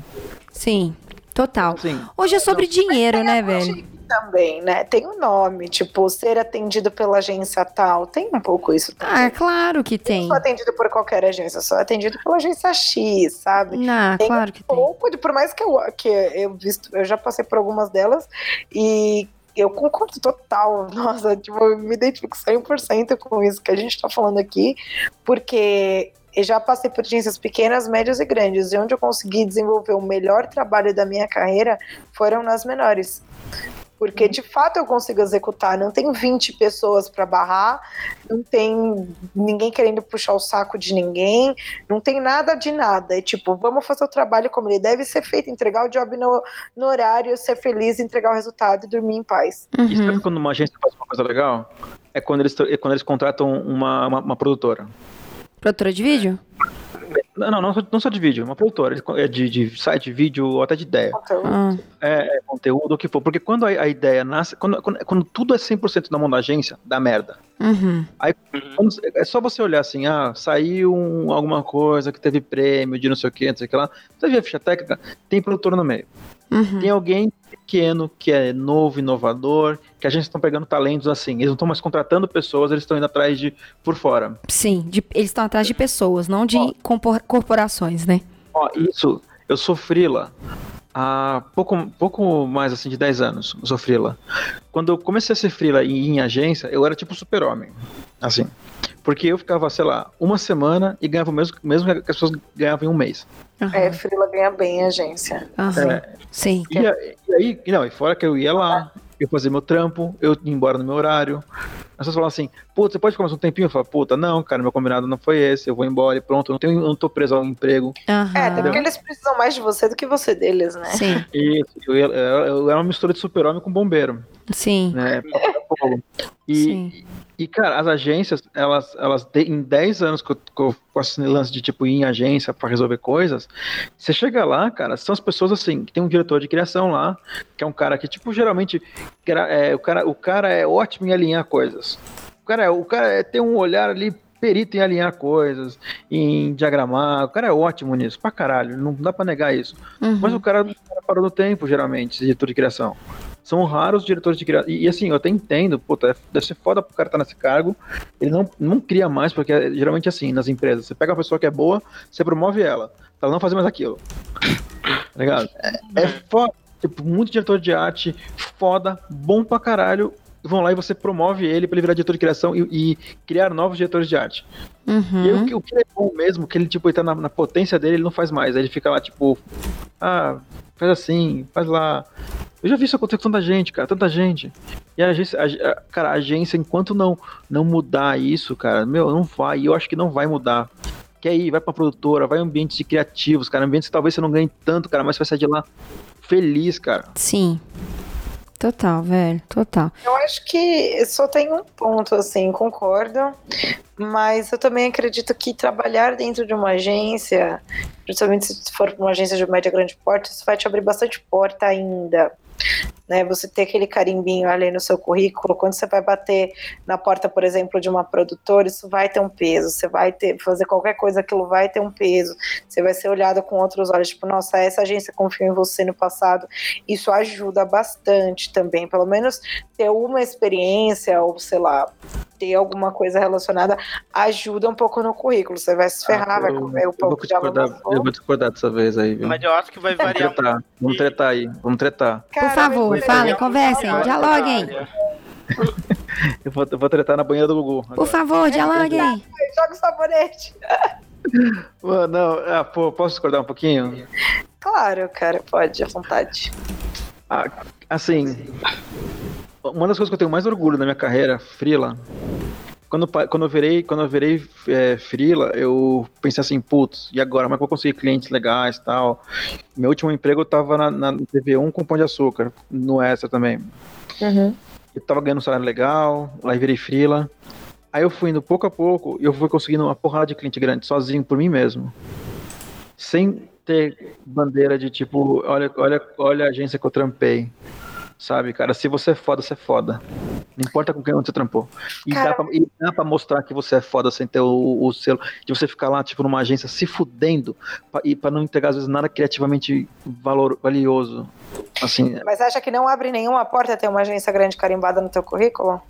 Sim, total. Assim, Hoje é sobre dinheiro, Tem né, velho? Também, né? Tem o nome, tipo, ser atendido pela agência tal. Tem um pouco isso também. Ah, claro que tem. Não sou atendido por qualquer agência, sou atendido pela agência X, sabe? Ah, Tem claro que tem. pouco, de- por mais que eu, que eu visto, eu já passei por algumas delas e eu concordo total. (laughs) Nossa, tipo, eu me identifico 100% com isso que a gente tá falando aqui, porque eu já passei por agências pequenas, médias e grandes, e onde eu consegui desenvolver o melhor trabalho da minha carreira foram nas menores. Porque de fato eu consigo executar, não tem 20 pessoas para barrar, não tem ninguém querendo puxar o saco de ninguém, não tem nada de nada. É tipo, vamos fazer o trabalho como ele deve ser feito, entregar o job no, no horário, ser feliz, entregar o resultado e dormir em paz. E Uhum. sabe quando uma agência faz uma coisa legal? É quando eles, é quando eles contratam uma, uma, uma produtora. Produtora de vídeo? Não, não, não só, não só de vídeo, uma produtora. É de, de site, vídeo ou até de ideia. Ah, É, é conteúdo, o que for. Porque quando a, a ideia nasce, quando, quando, quando tudo é 100% na mão da agência, dá merda. uhum. Quando- é só você olhar assim, ah, saiu um- alguma coisa que teve prêmio de não sei o que, não sei o que lá. Você vê a ficha técnica, tem produtor no meio. Uhum. Tem alguém pequeno, que é novo, inovador, que a gente estão pegando talentos assim. Eles não estão mais contratando pessoas, eles estão indo atrás de por fora. Sim, de- eles estão atrás de pessoas, não de compor- corporações, né? Ó, isso, eu sou frila há pouco, pouco mais assim de 10 anos. Eu sou. Quando eu comecei a ser frila em, em agência, eu era tipo super-homem. Assim. Porque eu ficava, sei lá, uma semana e ganhava o mesmo, mesmo que as pessoas ganhavam em um mês. Aham. é, Frila ganha bem a agência. Aham. É, Sim. E, e aí, não, e fora que eu ia lá, eu fazia meu trampo, eu ia embora no meu horário. As pessoas falavam assim, puta, você pode ficar mais um tempinho? Eu falava, puta, não, cara, meu combinado não foi esse, eu vou embora e pronto, eu não, tenho, eu não tô preso ao emprego. Aham. É, até porque eles precisam mais de você do que você deles, né? Sim, E eu, eu, eu era uma mistura de super-homem com bombeiro, sim. né? E, Sim. e, cara, as agências, elas, elas em 10 anos que eu, que eu faço esse lance de tipo ir em agência pra resolver coisas, você chega lá, cara, são as pessoas assim, que tem um diretor de criação lá, que é um cara que, tipo, geralmente, é, o, cara, o cara é ótimo em alinhar coisas. O cara, é, o cara é- tem um olhar ali perito em alinhar coisas, em diagramar, o cara é ótimo nisso, pra caralho, não dá pra negar isso. Uhum. Mas o cara, o cara parou no tempo, geralmente, esse diretor de criação. São raros os diretores de criação. E, e, assim, eu até entendo, puta, é- deve ser foda pro cara estar nesse cargo. Ele não, não cria mais, porque é geralmente assim, nas empresas. Você pega uma pessoa que é boa, você promove ela. Pra ela não fazer mais aquilo. Tá ligado? É, é foda. Tipo, muito diretor de arte, foda, bom pra caralho. Vão lá e você promove ele pra ele virar diretor de criação e, e criar novos diretores de arte. Uhum. E aí, o que, o que é bom mesmo, que ele, tipo, ele tá na, na potência dele, ele não faz mais. Aí ele fica lá, tipo, ah, faz assim, faz lá. Eu já vi isso acontecer com tanta gente, cara, tanta gente. E a agência, a- a- cara, a agência, enquanto não, não mudar isso, cara, meu, não vai. E eu acho que não vai mudar. Que aí, vai pra produtora, vai em ambientes de criativos, cara, ambientes que talvez você não ganhe tanto, cara, mas você vai sair de lá feliz, cara. Sim. Total, velho. Total. Eu acho que só tem um ponto, assim, concordo. Mas eu também acredito que trabalhar dentro de uma agência, principalmente se for uma agência de média grande porte, isso vai te abrir bastante porta ainda. Né, você ter aquele carimbinho ali no seu currículo, quando você vai bater na porta, por exemplo, de uma produtora, isso vai ter um peso. Você vai ter fazer qualquer coisa, aquilo vai ter um peso. Você vai ser olhado com outros olhos, tipo, nossa, essa agência confiou em você no passado. Isso ajuda bastante também, pelo menos ter uma experiência ou sei lá, ter alguma coisa relacionada ajuda um pouco no currículo. Você vai se ferrar, Ah, vai comer o eu pão vou que já discordar, amassou. eu vou discordar dessa vez aí, viu? Mas eu acho que vai Vamos variar tretar, vamos tretar aí, vamos tretar. Por favor, falem, conversem, dialoguem. (laughs) Eu vou, eu vou tretar na banheira do Gugu. Por favor, dialoguem. (laughs) Joga o sabonete. (laughs) Mano, não, ah, pô, posso discordar um pouquinho? Claro, cara, pode, à vontade. Ah, assim, uma das coisas que eu tenho mais orgulho na minha carreira, Frila, quando, quando eu virei, quando eu virei é, Frila, eu pensei assim, putz, e agora? Como é que eu vou conseguir clientes legais e tal? Meu último emprego eu tava na, na TV1 com Pão de Açúcar, no Extra também. Eu tava ganhando um salário legal, lá eu virei Frila. Aí eu fui indo pouco a pouco e eu fui conseguindo uma porrada de cliente grande, sozinho, por mim mesmo. Sem ter bandeira de tipo, olha, olha, olha a agência que eu trampei. Sabe, cara, se você é foda, você é foda. Não importa com quem você trampou. E, Cara, dá pra, e dá pra mostrar que você é foda sem ter o, o selo. De você ficar lá, tipo, numa agência se fudendo pra, e pra não entregar, às vezes, nada criativamente valor, valioso. Assim, Mas acha que não abre nenhuma porta ter uma agência grande carimbada no teu currículo?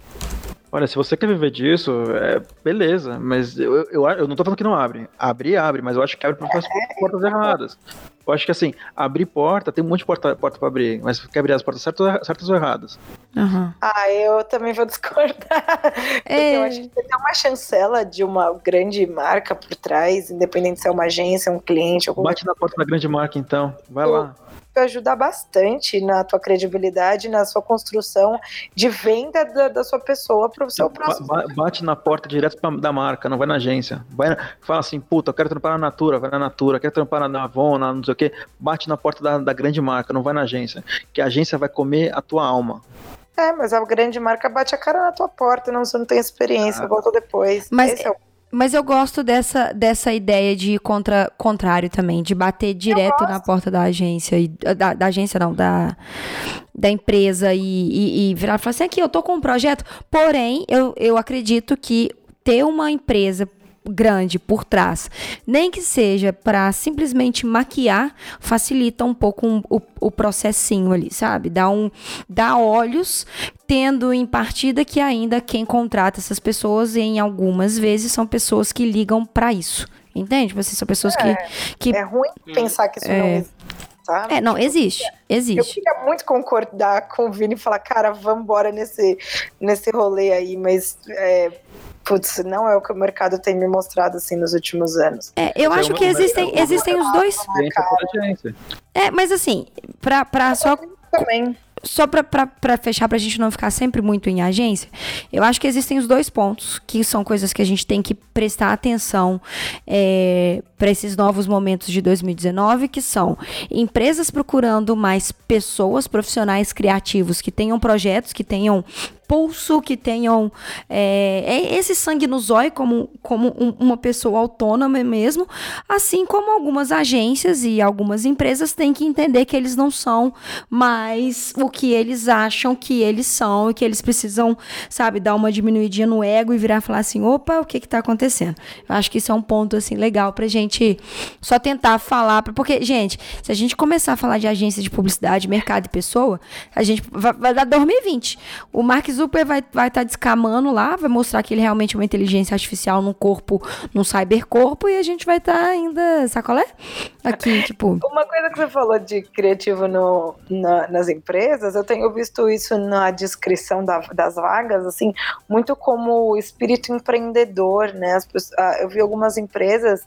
Olha, se você quer viver disso, é, beleza. Mas eu, eu, eu não tô falando que não abre. Abre, abre, mas eu acho que abre por portas erradas. Eu acho que assim, abrir porta, tem um monte de porta, porta pra abrir, mas quer abrir as portas certas, certas ou erradas. Aham. Ah, eu também vou discordar. (laughs) Porque É. eu acho que tem uma chancela de uma grande marca por trás, independente se é uma agência, um cliente, algum Bate na porta da grande marca, então. Vai lá. Vai ajudar bastante na tua credibilidade, na sua construção de venda da, da sua pessoa para o seu próximo. ba- Bate na porta direto pra- da marca, não vai na agência. Vai na- fala assim, puta, eu quero trampar na Natura, vai na Natura, quero trampar na Avon, na não sei o quê. Bate na porta da, da grande marca, não vai na agência. Que a agência vai comer a tua alma. É, mas a grande marca bate a cara na tua porta, não, você não tem experiência, Ah. volta depois. Mas- Esse é o- Mas eu gosto dessa, dessa ideia de ir contra contrário também, de bater direto na porta da agência, e, da, da agência não, da, da empresa e, e, e virar e falar assim, aqui, eu tô com um projeto, porém, eu, eu acredito que ter uma empresa grande por trás, nem que seja para simplesmente maquiar, facilita um pouco um- o, o processinho ali, sabe? Dá um dá olhos, tendo em partida que ainda quem contrata essas pessoas em algumas vezes são pessoas que ligam para isso. Entende? Tipo assim, são pessoas que que é ruim pensar que isso não existe. Sabe? é, não existe, Eu existe. queria muito concordar com o Vini e falar, cara, vamos embora nesse, nesse rolê aí, mas é, putz, não é o que o mercado tem me mostrado assim nos últimos anos. É, eu acho que existem existem os dois. É, mas assim, pra, pra só Também. só pra, pra, pra fechar, pra gente não ficar sempre muito em agência, eu acho que existem os dois pontos, que são coisas que a gente tem que prestar atenção é, para esses novos momentos de 2019, que são empresas procurando mais pessoas, profissionais criativos que tenham projetos, que tenham pulso, que tenham é, é esse sangue no zóio como, como um- uma pessoa autônoma mesmo, assim como algumas agências e algumas empresas têm que entender que eles não são mais o que eles acham que eles são e que eles precisam, sabe, dar uma diminuidinha no ego e virar e falar assim, opa, o que que tá acontecendo? Eu acho que isso é um ponto, assim, legal pra gente só tentar falar, pra- porque, gente, se a gente começar a falar de agência de publicidade, mercado e pessoa, a gente vai, vai dar 2020. O Mark Zucker vai estar vai tá descamando lá, vai mostrar que ele realmente é uma inteligência artificial num corpo, num cybercorpo, e a gente vai estar ainda, sacolé? Aqui, (laughs) tipo... Uma coisa que você falou de criativo no, na- nas empresas, eu tenho visto isso na descrição da- das vagas, assim, muito como espírito empreendedor, né? As pessoas- ah, eu vi algumas empresas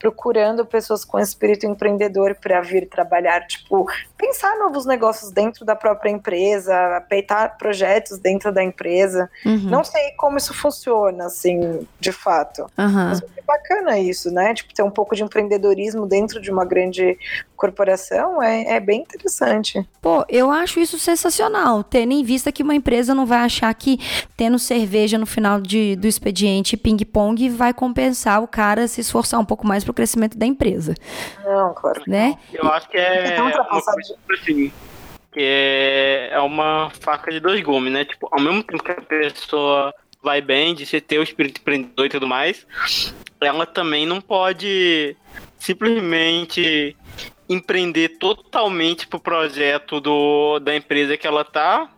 procurando pessoas com espírito empreendedor para vir trabalhar, tipo, pensar novos negócios dentro da própria empresa, peitar projetos dentro da empresa. uhum, Não sei como isso funciona, assim, de fato. aham. Mas é bacana isso, né? Tipo, ter um pouco de empreendedorismo dentro de uma grande corporação é, é bem interessante. Pô, eu acho isso sensacional, tendo em vista que uma empresa não vai achar que tendo cerveja no final de, do expediente ping-pong vai compensar o cara se esforçar um pouco mais pro crescimento da empresa, Não, claro. né? Eu acho que é Então, uma coisa assim, que é, é uma faca de dois gumes, né? Tipo, ao mesmo tempo que a pessoa vai bem, de você ter o espírito empreendedor e tudo mais, ela também não pode simplesmente empreender totalmente pro projeto do, da empresa que ela tá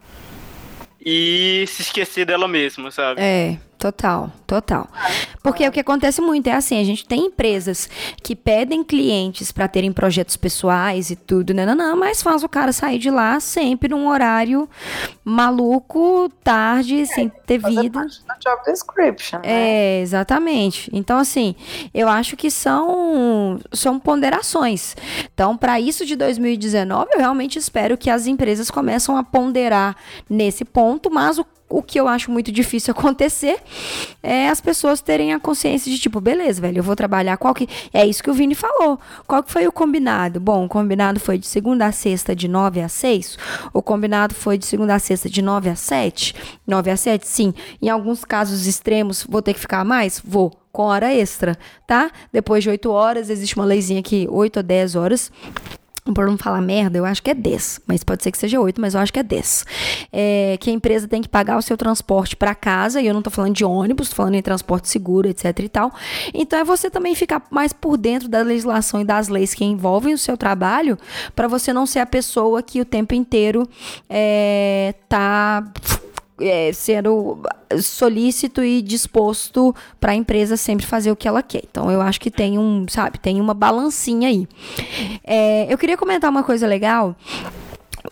e se esquecer dela mesma, sabe? É, total, total. Porque o que acontece muito é assim, a gente tem empresas que pedem clientes para terem projetos pessoais e tudo, né, não, não, mas faz o cara sair de lá sempre num horário maluco, tarde, sem ter vida. job description, né? É, exatamente. Então, assim, eu acho que são, são ponderações. Então, para isso de 2019, eu realmente espero que as empresas começam a ponderar nesse ponto, mas o o que eu acho muito difícil (laughs) acontecer é as pessoas terem a consciência de tipo, beleza, velho, eu vou trabalhar qual que é isso que o Vini falou. Qual que foi o combinado? Bom, o combinado foi de segunda a sexta de 9 a 6, o combinado foi de segunda a sexta de 9 a 7, 9 a 7, sim. Em alguns casos extremos, vou ter que ficar mais? Vou com hora extra, tá? Depois de 8 horas, existe uma leizinha que 8 a 10 horas por não falar merda, eu acho que é 10, mas pode ser que seja 8, mas eu acho que é 10. É, que a empresa tem que pagar o seu transporte para casa, e eu não tô falando de ônibus, falando em transporte seguro, etc e tal. Então é você também ficar mais por dentro da legislação e das leis que envolvem o seu trabalho, para você não ser a pessoa que o tempo inteiro é, tá é, sendo solícito e disposto para a empresa sempre fazer o que ela quer. Então eu acho que tem um, sabe, tem uma balancinha aí. É, eu queria comentar uma coisa legal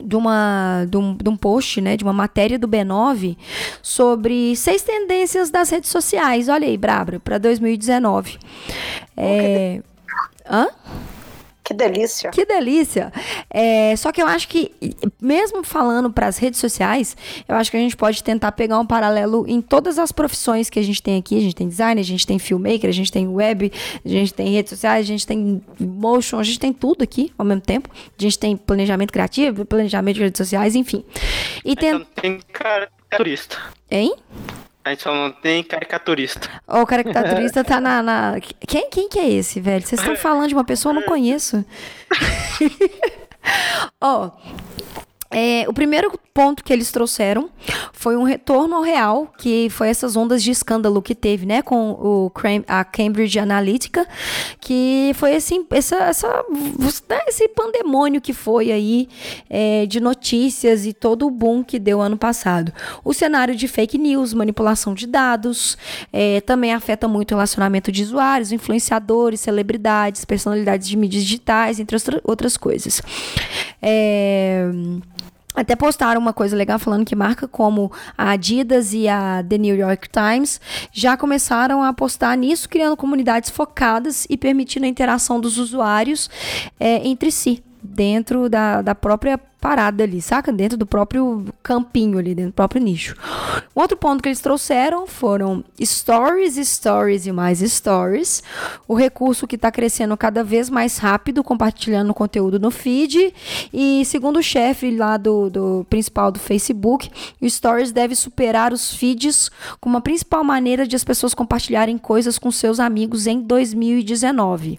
de, uma, de, um, de um post, né, de uma matéria do B9 sobre seis tendências das redes sociais. Olha aí, Brabra, para 2019. É... Hã? Que delícia. Que delícia. É, só que eu acho que, mesmo falando para as redes sociais, eu acho que a gente pode tentar pegar um paralelo em todas as profissões que a gente tem aqui. A gente tem design, a gente tem filmmaker, a gente tem web, a gente tem redes sociais, a gente tem motion, a gente tem tudo aqui ao mesmo tempo. A gente tem planejamento criativo, planejamento de redes sociais, enfim. E tem... tem cara turista. Hein? A gente só não tem caricaturista. O caricaturista tá na. na... Quem, quem que é esse, velho? Vocês estão falando de uma pessoa que eu não conheço. (laughs) Ó. oh, é, o primeiro ponto que eles trouxeram foi um retorno ao real, que foi essas ondas de escândalo que teve, né, com o, a Cambridge Analytica, que foi assim, essa, essa, né, esse pandemônio que foi aí é, de notícias e todo o boom que deu ano passado. O cenário de fake news, manipulação de dados, é, também afeta muito o relacionamento de usuários, influenciadores, celebridades, personalidades de mídias digitais, entre outras coisas. É... Até postaram uma coisa legal falando que marca como a Adidas e a The New York Times já começaram a apostar nisso, criando comunidades focadas e permitindo a interação dos usuários é, entre si, dentro da, da própria parada ali, saca? Dentro do próprio campinho ali, dentro do próprio nicho. Um outro ponto que eles trouxeram foram stories, stories e mais stories. O recurso que está crescendo cada vez mais rápido, compartilhando conteúdo no feed. E segundo o chefe lá do, do principal do Facebook, o stories deve superar os feeds como a principal maneira de as pessoas compartilharem coisas com seus amigos em 2019.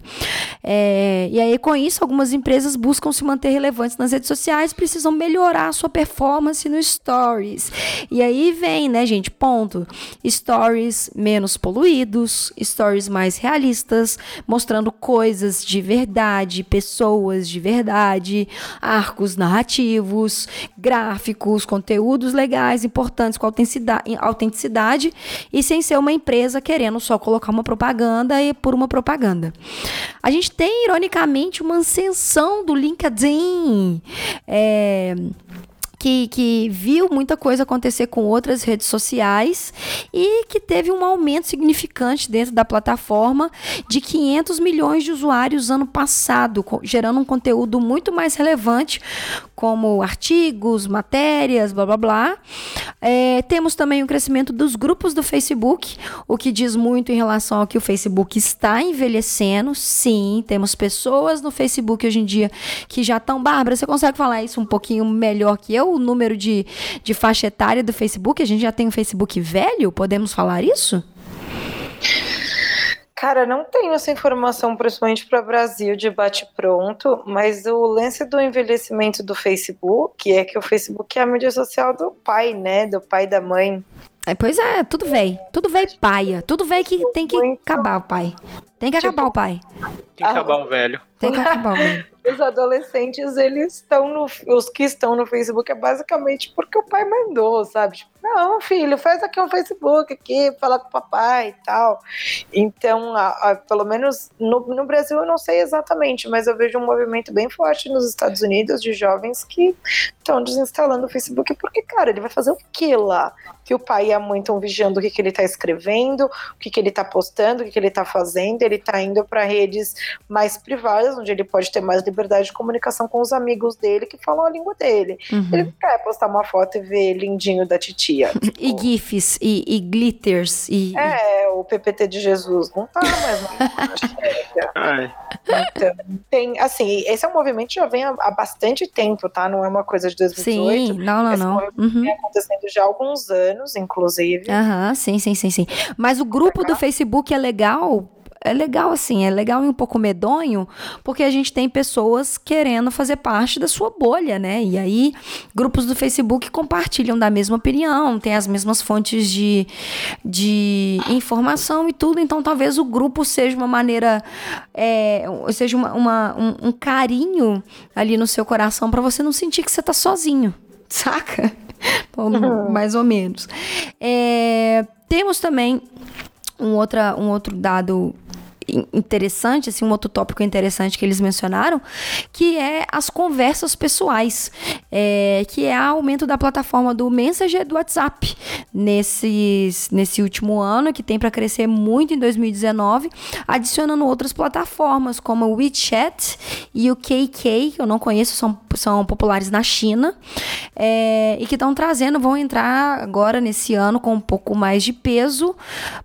É, e aí, com isso, algumas empresas buscam se manter relevantes nas redes sociais precisam melhorar a sua performance no Stories. E aí vem, né, gente? Ponto. Stories menos poluídos, stories mais realistas, mostrando coisas de verdade, pessoas de verdade, arcos narrativos, gráficos, conteúdos legais, importantes com autenticidade, e sem ser uma empresa querendo só colocar uma propaganda e por uma propaganda. A gente tem, ironicamente, uma ascensão do LinkedIn. É, é, que, que viu muita coisa acontecer com outras redes sociais e que teve um aumento significante dentro da plataforma de 500 milhões de usuários ano passado, gerando um conteúdo muito mais relevante, como artigos, matérias, blá blá blá. É, temos também o crescimento dos grupos do Facebook, o que diz muito em relação ao que o Facebook está envelhecendo. Sim, temos pessoas no Facebook hoje em dia que já estão. Bárbara, você consegue falar isso um pouquinho melhor que eu? O número de, de faixa etária do Facebook? A gente já tem um Facebook velho? Podemos falar isso? Cara, não tenho essa informação, principalmente para o Brasil, de bate-pronto, mas o lance do envelhecimento do Facebook é que o Facebook é a mídia social do pai, né? Do pai e da mãe. É, pois é, tudo velho. Tudo velho paia. Tudo velho que tem que acabar o pai. Tem que tipo, acabar o pai. Tem que acabar o velho. Tem que acabar o velho os adolescentes, eles estão no. Os que estão no Facebook é basicamente porque o pai mandou, sabe? Tipo, não, filho, faz aqui um Facebook aqui, fala com o papai e tal. Então, a, a, pelo menos no, no Brasil eu não sei exatamente, mas eu vejo um movimento bem forte nos Estados Unidos de jovens que estão desinstalando o Facebook, porque, cara, ele vai fazer o que lá? Que o pai e a mãe estão vigiando o que, que ele está escrevendo, o que, que ele está postando, o que, que ele está fazendo. Ele está indo para redes mais privadas, onde ele pode ter mais liberdade de comunicação com os amigos dele que falam a língua dele. Uhum. Ele não quer postar uma foto e ver lindinho da titia. (laughs) Tipo. E GIFs, e, e glitters. E, é, o PPT de Jesus não tá mais na Então, tem, assim, esse é um movimento que já vem há, há, bastante tempo, tá? Não é uma coisa de 2018. Sim, não, não, não. Uhum. Vem acontecendo já há alguns anos, inclusive. Aham, sim, sim, sim, sim. Mas o grupo do Facebook é legal é legal assim, é legal e um pouco medonho, porque a gente tem pessoas querendo fazer parte da sua bolha, né? E aí, grupos do Facebook compartilham da mesma opinião, tem as mesmas fontes de, de informação e tudo, então talvez o grupo seja uma maneira, é, seja uma, uma um, um carinho ali no seu coração para você não sentir que você tá sozinho, (laughs) saca? Mais ou menos. É, temos também um, outra, um outro dado interessante, assim, um outro tópico interessante que eles mencionaram, que é as conversas pessoais, é, que é o aumento da plataforma do Messenger do WhatsApp nesses, nesse último ano, que tem para crescer muito em 2019, adicionando outras plataformas como o WeChat e o KK, que eu não conheço, são, são populares na China, é, e que estão trazendo, vão entrar agora nesse ano com um pouco mais de peso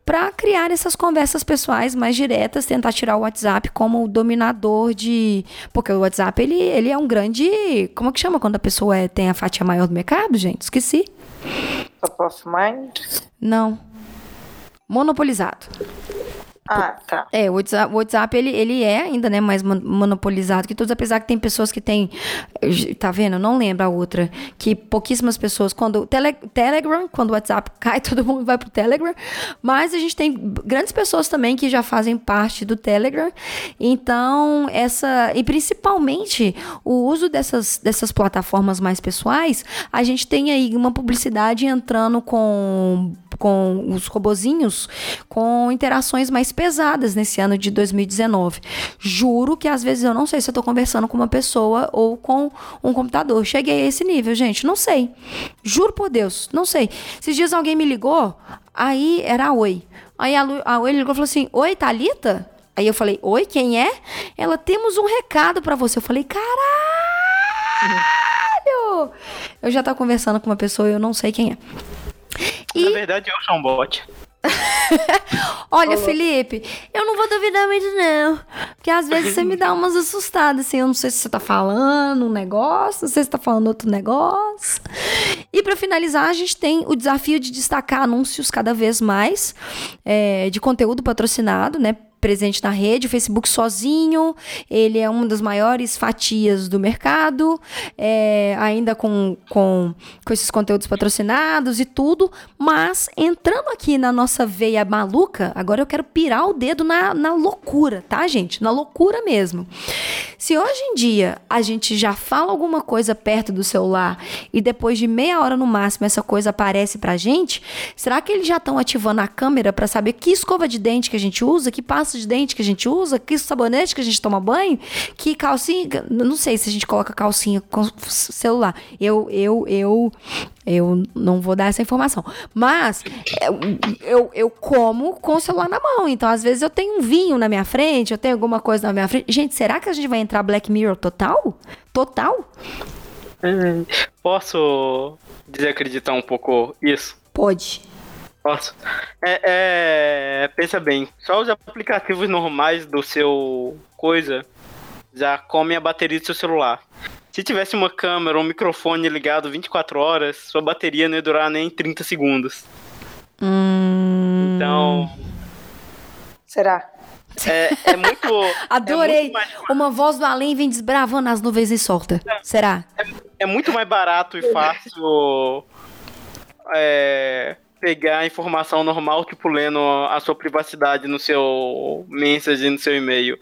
para criar essas conversas pessoais mais diretas tentar tirar o WhatsApp como o dominador de. Porque o WhatsApp, ele, ele é um grande. Como é que chama quando a pessoa é, tem a fatia maior do mercado, gente? Esqueci. Top of mind? Não. Monopolizado. Ah, tá. É, o WhatsApp, o WhatsApp ele, ele é ainda né, mais monopolizado que todos, apesar que tem pessoas que têm. Tá vendo? Não lembro a outra. Que pouquíssimas pessoas. Quando. Tele, Telegram, quando o WhatsApp (laughs) cai, todo mundo vai pro Telegram. Mas a gente tem grandes pessoas também que já fazem parte do Telegram. Então, essa. E principalmente o uso dessas, dessas plataformas mais pessoais, a gente tem aí uma publicidade entrando com com os robozinhos com interações mais pesadas nesse ano de 2019. Juro que às vezes eu não sei se eu tô conversando com uma pessoa ou com um computador. Cheguei a esse nível, gente, não sei. Juro por Deus, não sei. Esses dias alguém me ligou, aí era a Oi. Aí a, Lu, a Oi ligou e falou assim: Oi, Thalita? Aí eu falei: Oi, quem é? Ela, temos um recado para você. Eu falei: Caralho! Eu já tô conversando com uma pessoa e eu não sei quem é. E... Na verdade, eu sou um bot. (laughs) Olha, Felipe, eu não vou duvidar muito, não. Porque às vezes você me dá umas assustadas, assim. Eu não sei se você tá falando um negócio, não sei se você tá falando outro negócio. E para finalizar, a gente tem o desafio de destacar anúncios cada vez mais é, de conteúdo patrocinado, né? Presente na rede, o Facebook sozinho, ele é uma das maiores fatias do mercado, é, ainda com, com, com esses conteúdos patrocinados e tudo, mas entrando aqui na nossa veia maluca, agora eu quero pirar o dedo na, na loucura, tá, gente? Na loucura mesmo. Se hoje em dia a gente já fala alguma coisa perto do celular e depois de meia hora no máximo essa coisa aparece pra gente, será que eles já estão ativando a câmera para saber que escova de dente que a gente usa, que passa pasta de dente que a gente usa, que sabonete que a gente toma banho, que calcinha. Não sei se a gente coloca calcinha com celular. Eu, eu, eu, eu não vou dar essa informação. Mas eu, eu como com o celular na mão. Então, às vezes, eu tenho um vinho na minha frente, eu tenho alguma coisa na minha frente. Gente, será que a gente vai entrar Black Mirror total? Total? Hum, posso desacreditar um pouco isso? Pode. Posso? É, é, pensa bem, só os aplicativos normais do seu coisa já comem a bateria do seu celular. Se tivesse uma câmera ou um microfone ligado 24 horas, sua bateria não ia durar nem 30 segundos. Hum... Então. Será? É, é (laughs) muito. Adorei. É muito mais... Uma voz do além vem desbravando as nuvens e solta. É, Será? É, é, muito mais barato e fácil. É, pegar a informação normal, tipo, lendo a sua privacidade no seu message, no seu e-mail.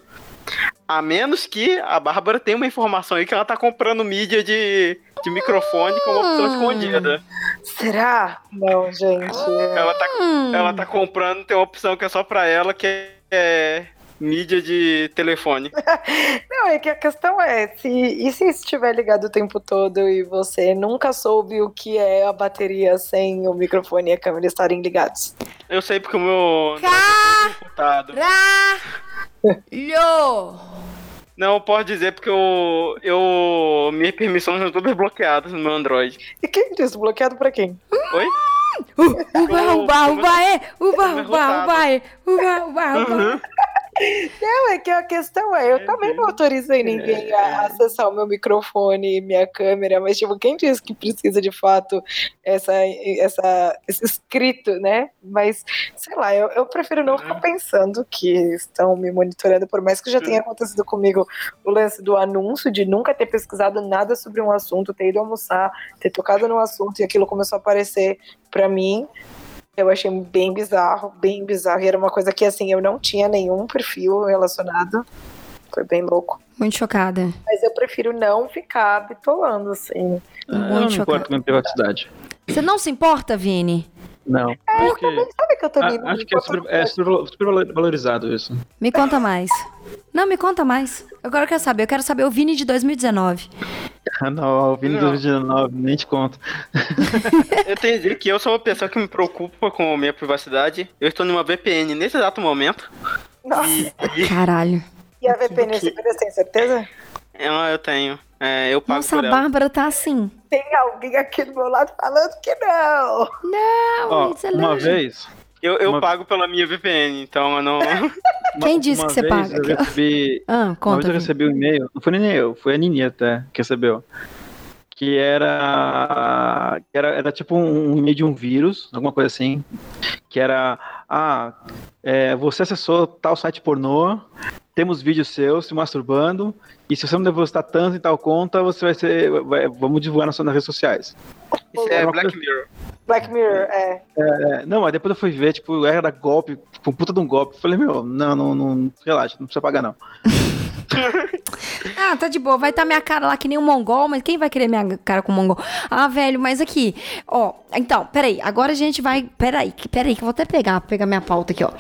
A menos que a Bárbara tenha uma informação aí que ela tá comprando mídia de, de microfone com uma opção hum. escondida. Será? Não, gente. Ela tá, ela tá comprando, tem uma opção que é só pra ela, que é mídia de telefone. (laughs) Não, é que a questão é, se, e se estiver ligado o tempo todo e você nunca soube o que é a bateria sem o microfone e a câmera estarem ligados? Eu sei porque o meu... Caralho! Não, pode dizer porque eu, eu minhas permissões são todas bloqueadas no meu Android. E quem disse? Bloqueado pra quem? Oi? Uba, uba, uba, é! Uba, uba, uba, é! Uba, uba, uba. Não, é que a questão é, eu também não autorizei ninguém a acessar o meu microfone e minha câmera, mas tipo, quem diz que precisa de fato essa, essa, esse escrito, né? Mas, sei lá, eu, eu prefiro não ficar pensando que estão me monitorando, por mais que já tenha acontecido comigo o lance do anúncio, de nunca ter pesquisado nada sobre um assunto, ter ido almoçar, ter tocado no assunto e aquilo começou a aparecer pra mim. Eu achei bem bizarro, bem bizarro. E era uma coisa que, assim, eu não tinha nenhum perfil relacionado. Foi bem louco. Muito chocada. Mas eu prefiro não ficar bitolando, assim. eu não me chocada. importo com privacidade. Você não se importa, Vini? Não. É, eu Porque também sabe que eu tô a- me acho que é super, é super valorizado isso. Me conta mais. Não, me conta mais. Agora eu quero saber. Eu quero saber o Vini de 2019. Ah, (laughs) não, o Vini Não. 2019, nem te conto. (laughs) Eu tenho que dizer que eu sou uma pessoa que me preocupa com a minha privacidade. Eu estou numa VPN nesse exato momento. Nossa, E, e e a VPN segura, tem certeza? eu, eu tenho. É, eu pago Nossa, por a. Bárbara tá assim. Tem alguém aqui do meu lado falando que não. Não, Ó, uma illusion. vez. Eu, eu Uma- pago pela minha VPN, então eu não. (laughs) Quem disse uma que você paga? Eu recebi, (laughs) Ah, uma vez conta. eu recebi um e-mail, não foi nem eu, foi a Nini até que recebeu. Que era, que era, era tipo um e-mail de um vírus, alguma coisa assim. Que era, ah, é, você acessou tal site pornô, temos vídeos seus se masturbando, e se você não depositar tanto em tal conta, você vai ser, vai- vamos divulgar nas suas redes sociais. Isso é Black Mirror. Black Mirror, é. É, não, mas depois eu fui ver, tipo, era golpe, tipo, puta de um golpe. Falei, meu, não, não, não, relaxa, não precisa pagar não. (laughs) Ah, tá de boa. Vai estar minha cara lá que nem um mongol, mas quem vai querer minha cara com mongol? Ah, velho, mas aqui, ó. Então, peraí. Agora a gente vai. Peraí, que- peraí, que eu vou até pegar, pegar minha pauta aqui, ó.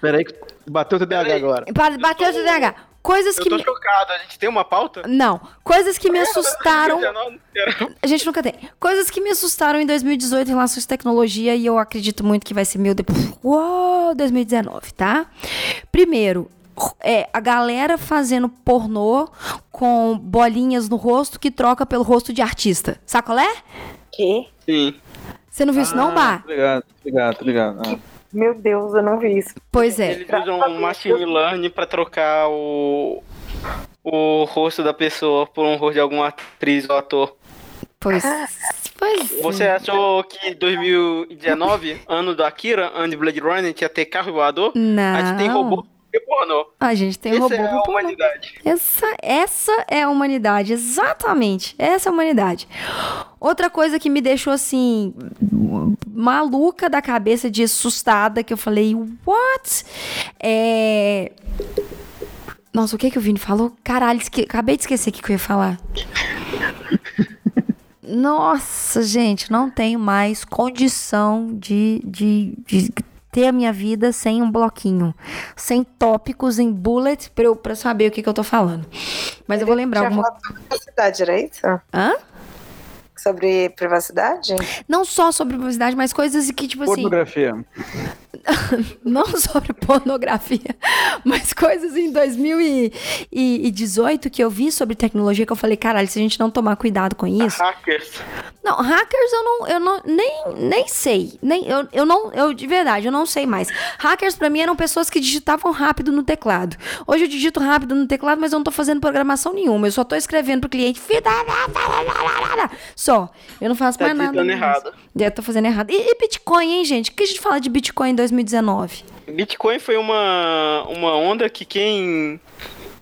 Pera aí que bateu o TDAH agora. Ba- Bateu o TDAH. Coisas Eu que tô me. chocado, a gente tem uma pauta? Não, coisas que me assustaram. (laughs) 19, era- A gente nunca tem. Coisas que me assustaram em 2018 em relação à tecnologia e eu acredito muito que vai ser meu depois. Uou, 2019, tá? Primeiro, é a galera fazendo pornô com bolinhas no rosto que troca pelo rosto de artista. Sabe qual é? Que? Sim. Você não viu isso, não, Bar? Obrigado, obrigado, obrigado. Ah. Meu Deus, eu não vi isso. Pois é. Eles usam um machine learning pra trocar o, o rosto da pessoa por um rosto de alguma atriz ou ator. Pois. Pois. é. Você achou que 2019, ano da Akira, ano de Blade Runner, tinha ter carro voador? Não. A gente tem robô e pornô. A gente tem Essa robô. é a pornô. humanidade. Essa, essa é a humanidade, exatamente. Essa é a humanidade. Outra coisa que me deixou assim maluca da cabeça, de assustada, que eu falei, what? É. Nossa, o que que o Vini falou? Caralho, esque... acabei de esquecer o que que eu ia falar. (laughs) Nossa, gente, não tenho mais condição de, de, de ter a minha vida sem um bloquinho, sem tópicos em bullet pra eu pra saber o que, que eu tô falando. Mas eu vou lembrar alguma sobre privacidade, era isso? Hã? Sobre privacidade? Não só sobre publicidade, mas coisas que, tipo assim. Pornografia. (laughs) não sobre pornografia, mas coisas em 2018 que eu vi sobre tecnologia que eu falei, caralho, se a gente não tomar cuidado com isso. Hackers. Não, hackers eu não, eu não nem, nem sei. Nem, eu, eu não, eu de verdade, eu não sei mais. Hackers pra mim eram pessoas que digitavam rápido no teclado. Hoje eu digito rápido no teclado, mas eu não tô fazendo programação nenhuma. Eu só tô escrevendo pro cliente. Só. Eu não faço Tá mais nada. errado. Eu tô fazendo errado. E, e Bitcoin, hein, gente? O que a gente fala de Bitcoin em 2019? Bitcoin foi uma, uma onda que quem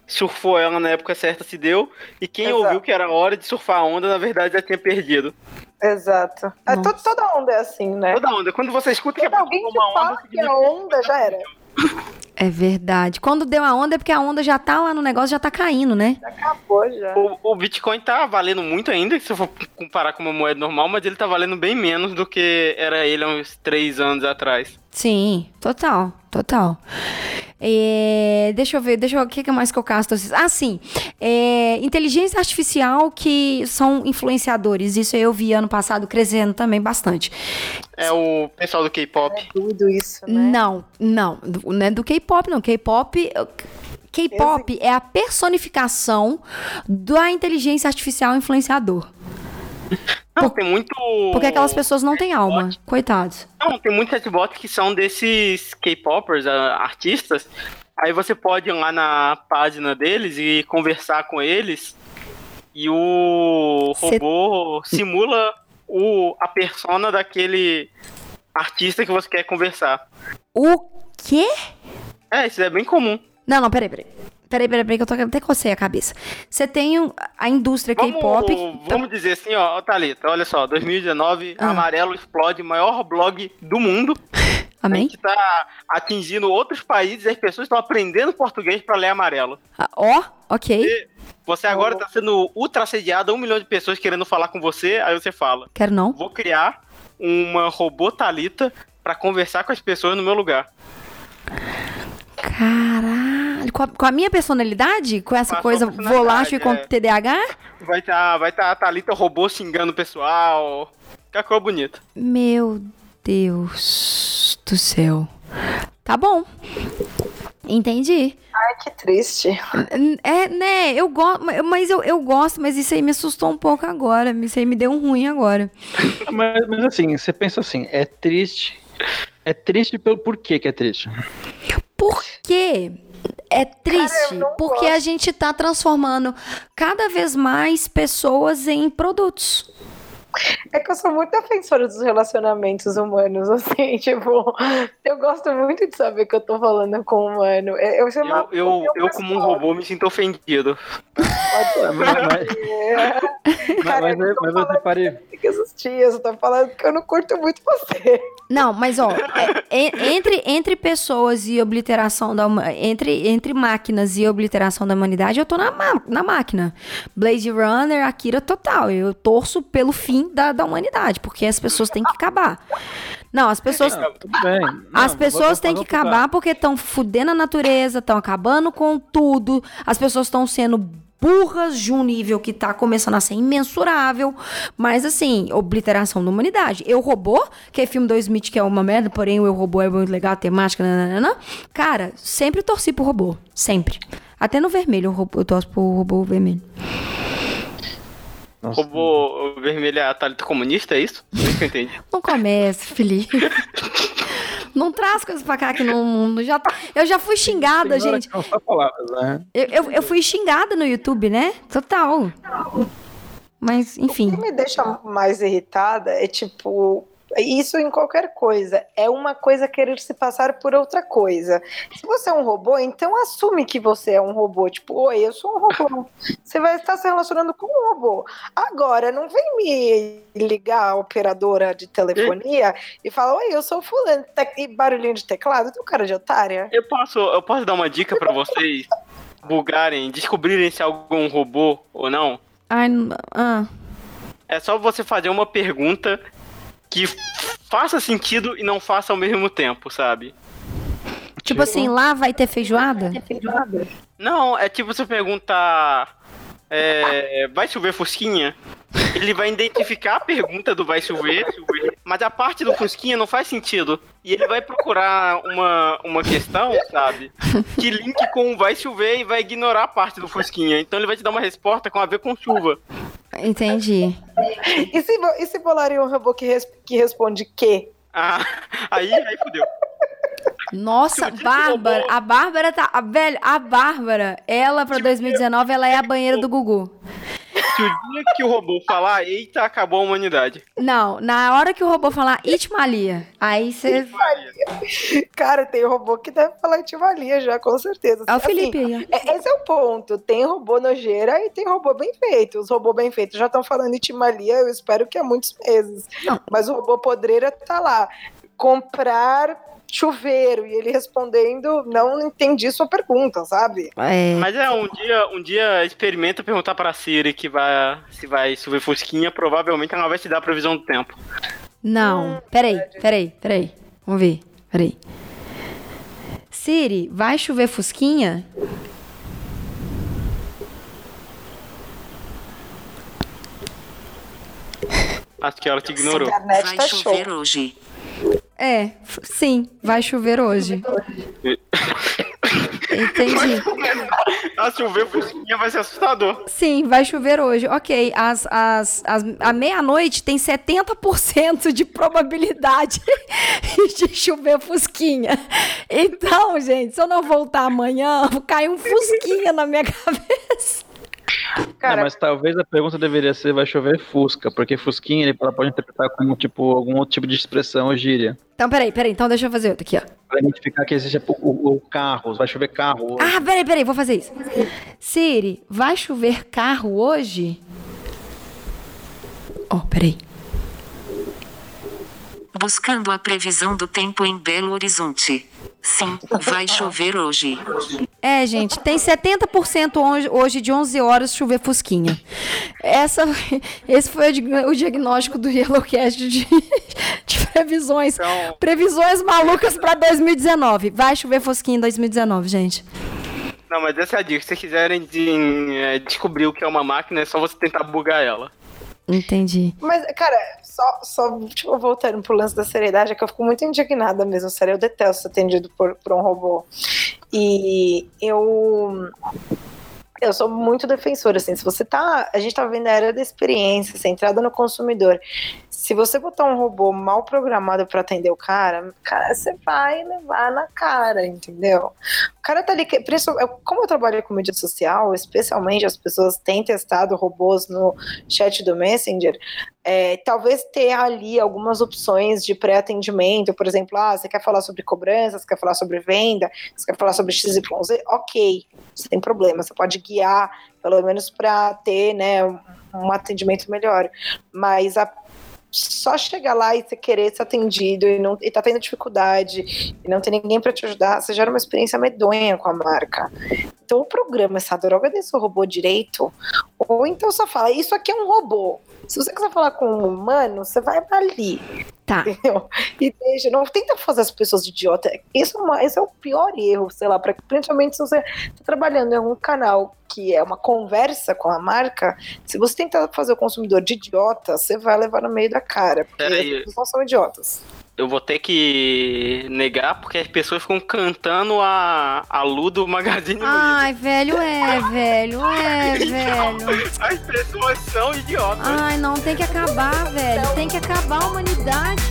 surfou ela na época certa se deu, e quem Exato. ouviu que era hora de surfar a onda, na verdade já tinha perdido. Exato. É, Nossa. to- toda onda é assim, né? Toda onda. Quando você escuta que Quando alguém te uma onda, fala que a onda já era. É verdade. Quando deu a onda é porque a onda já tá lá no negócio, já tá caindo, né? Acabou já. O, o Bitcoin tá valendo muito ainda, se eu for comparar com uma moeda normal, mas ele tá valendo bem menos do que era ele há uns três anos atrás. Sim, total, total. É, deixa eu ver, deixa eu ver o que que mais que eu casto. Ah, sim. É, inteligência artificial que são influenciadores. Isso eu vi ano passado crescendo também bastante. É o pessoal do K-pop. Tudo isso, né? Não, não. Não é do K-pop, não. K-pop. K-pop é a personificação da inteligência artificial influenciador. Não, tem muito. Porque aquelas pessoas não têm alma. Coitados. Não, tem muitos chatbots que são desses K-popers, ah, artistas, Aí você pode ir lá na página deles e conversar com eles. E o Cê- robô simula o, a persona daquele artista que você quer conversar. O quê? É, isso é bem comum. Não, não, peraí, peraí. Peraí, peraí, peraí, que eu tô até cocei a cabeça. Você tem a indústria K-pop. Vamos, vamos dizer assim, ó, Thalita, olha só, 2019, Ah. Amarelo explode, maior blog do mundo. (laughs) A Amém? gente tá atingindo outros países e as pessoas estão aprendendo português pra ler amarelo. Ah, Ó, ok. Você agora tá sendo ultra assediado, um milhão de pessoas querendo falar com você, aí você fala, Quero não. vou criar uma robô Thalita pra conversar com as pessoas no meu lugar. Caralho. Com a, com a minha personalidade? Com essa Com coisa personalidade, volátil e com é. TDAH? Vai tá, vai tá a Thalita robô xingando o pessoal. Que coisa bonita. Meu Deus do céu. Tá bom. Entendi. Ai, que triste. É, né, eu gosto, mas eu, eu gosto, mas isso aí me assustou um pouco agora. Isso aí me deu um ruim agora. (laughs) Mas, mas assim, você pensa assim, é triste. É triste pelo porquê que é triste. Por quê? É triste, Cara, porque gosto. a gente tá transformando cada vez mais pessoas em produtos. É que eu sou muito defensora dos relacionamentos humanos, (laughs) assim, tipo, eu gosto muito de saber que eu tô falando com um humano. Eu, eu, Eu, eu, eu como um robô, me sinto ofendido. (laughs) Mas, mas, mas, Cara, mas, eu tô falando que que eu tô falando que eu não curto muito você. Não, mas ó, é- en- entre, entre pessoas e obliteração da entre, entre máquinas e obliteração da humanidade, eu tô na, na máquina. Blade Runner, Akira total. Eu torço pelo fim da, da humanidade, porque as pessoas têm que acabar. Não, as pessoas. Não. Não, As pessoas têm que acabar porque estão fudendo a natureza, estão acabando com tudo. As pessoas estão sendo burras de um nível que tá começando a ser imensurável. Mas assim, obliteração da humanidade. Eu Robô, que é filme do Smith que é uma merda, porém o Eu Robô é muito legal, a temática, nananana. Cara, sempre torci pro robô. Sempre. Até no vermelho eu, torço pro robô vermelho. Nossa, Robô vermelho é a Thalita comunista, é isso? Não que eu entendi. Não comece, Felipe. (laughs) Não traz coisas pra cá que não. não- Já, eu já fui xingada, gente. Não palavras, né? Eu, eu, eu fui xingada no YouTube, né? Total. Mas, O que enfim. me deixa mais irritada é tipo. Isso em qualquer coisa. É uma coisa querer se passar por outra coisa. Se você é um robô, então assume que você é um robô. Tipo, oi, eu sou um robô. (laughs) Você vai estar se relacionando com um robô. Agora, não vem me ligar a operadora de telefonia e falar, oi, eu sou fulano. Te- E barulhinho de teclado, tem um cara de otária. Eu posso, eu posso dar uma dica pra vocês bugarem, descobrirem se é algum robô ou não? Ai, não- ah. É só você fazer uma pergunta que faça sentido e não faça ao mesmo tempo, sabe? Tipo assim, lá vai ter feijoada? Não, é tipo você perguntar. É, vai chover Fusquinha? Ele vai identificar a pergunta do vai chover, mas a parte do Fusquinha não faz sentido. E ele vai procurar uma, uma questão, sabe? Que link com o vai chover e vai ignorar a parte do Fusquinha. Então ele vai te dar uma resposta com a ver com chuva. Entendi. E se, e se bolarem um robô que, res- que responde que? Ah, aí, aí fodeu. Nossa, Bárbara. A Bárbara tá. A, velho, a Bárbara, ela pra 2019, ela é a banheira do Gugu. Se o dia que o robô falar, eita, acabou a humanidade. Não, na hora que o robô falar Itmalia, aí você. (laughs) Cara, tem robô que deve falar itimalia já, com certeza. É o Assim, Felipe aí, ó. é- Esse é o ponto. Tem robô nojeira e tem robô bem feito. Os robôs bem feitos já estão falando itimalia, eu espero que há muitos meses. Não. Mas o robô podreira tá lá. Comprar chuveiro. E ele respondendo, não entendi sua pergunta, sabe? É, Mas é, um dia, um dia experimenta perguntar pra Siri que vai, se vai chover Fusquinha, provavelmente ela vai te dar a previsão do tempo. Não, peraí, peraí, peraí. Vamos ver, peraí. Siri, vai chover fusquinha? Acho que ela te ignorou. A internet Vai tá show. chover hoje. É, sim, vai chover hoje. Entendi. Ah, chover fusquinha vai ser assustador. Sim, vai chover hoje. Ok, as, as, a meia-noite tem 70% de probabilidade (laughs) de chover fusquinha. Então, gente, se eu não voltar amanhã, cai um fusquinha na minha (laughs) cabeça. Cara, Não, mas talvez a pergunta deveria ser vai chover Fusca, porque Fusquinha ele, ela pode interpretar como tipo algum outro tipo de expressão ou gíria. Então, peraí, peraí. Então, deixa eu fazer outra aqui, ó. Pra identificar que existe o, o, o carro, vai chover carro. hoje. Ah, peraí, peraí, vou fazer isso. Siri, vai chover carro hoje? Ó, peraí. Buscando a previsão do tempo em Belo Horizonte. Sim, vai chover hoje. É, gente, tem 70% hoje, hoje de 11 horas chover fusquinha. Essa, esse foi o, di- o diagnóstico do Yellowcast de, de previsões. Então- Previsões malucas pra 2019. Vai chover fusquinha em 2019, gente. Não, mas essa é a dica. Se vocês quiserem de- é, descobrir o que é uma máquina, é só você tentar bugar ela. Entendi. Mas, cara, só, só tipo, voltando pro lance da seriedade, é que eu fico muito indignada mesmo, sério. Eu detesto ser atendido por, por um robô. E eu. Eu sou muito defensora, assim, se você tá. A gente tá vendo a era da experiência, centrada no consumidor. Se você botar um robô mal programado pra atender o cara, cara, você vai levar na cara, entendeu? O cara tá ali. Como eu trabalho com mídia social, especialmente as pessoas têm testado robôs no chat do Messenger, é, talvez ter ali algumas opções de pré-atendimento, por exemplo, ah, você quer falar sobre cobrança, você quer falar sobre venda, você quer falar sobre XYZ, ok, sem problema, você pode guiar, pelo menos para ter né, um atendimento melhor. Mas a- só chegar lá e querer ser atendido e, não, e tá tendo dificuldade e não tem ninguém para te ajudar, você gera uma experiência medonha com a marca. Então o programa essa droga desse robô direito, ou então só fala, isso aqui é um robô. Se você quiser falar com um humano, você vai ali, Tá. entendeu? E deixa, não tenta fazer as pessoas de idiota. Isso é, esse é o pior erro, sei lá, pra, principalmente se você está trabalhando em algum canal que é uma conversa com a marca, se você tentar fazer o consumidor de idiota, você vai levar no meio da cara, porque as Peraí. pessoas não são idiotas. Eu vou ter que negar porque as pessoas ficam cantando a, a Lu do Magazine Luiza. Ai, velho, é, velho, é, velho. As pessoas são idiotas. Ai, não, tem que acabar, velho. Tem que acabar a humanidade,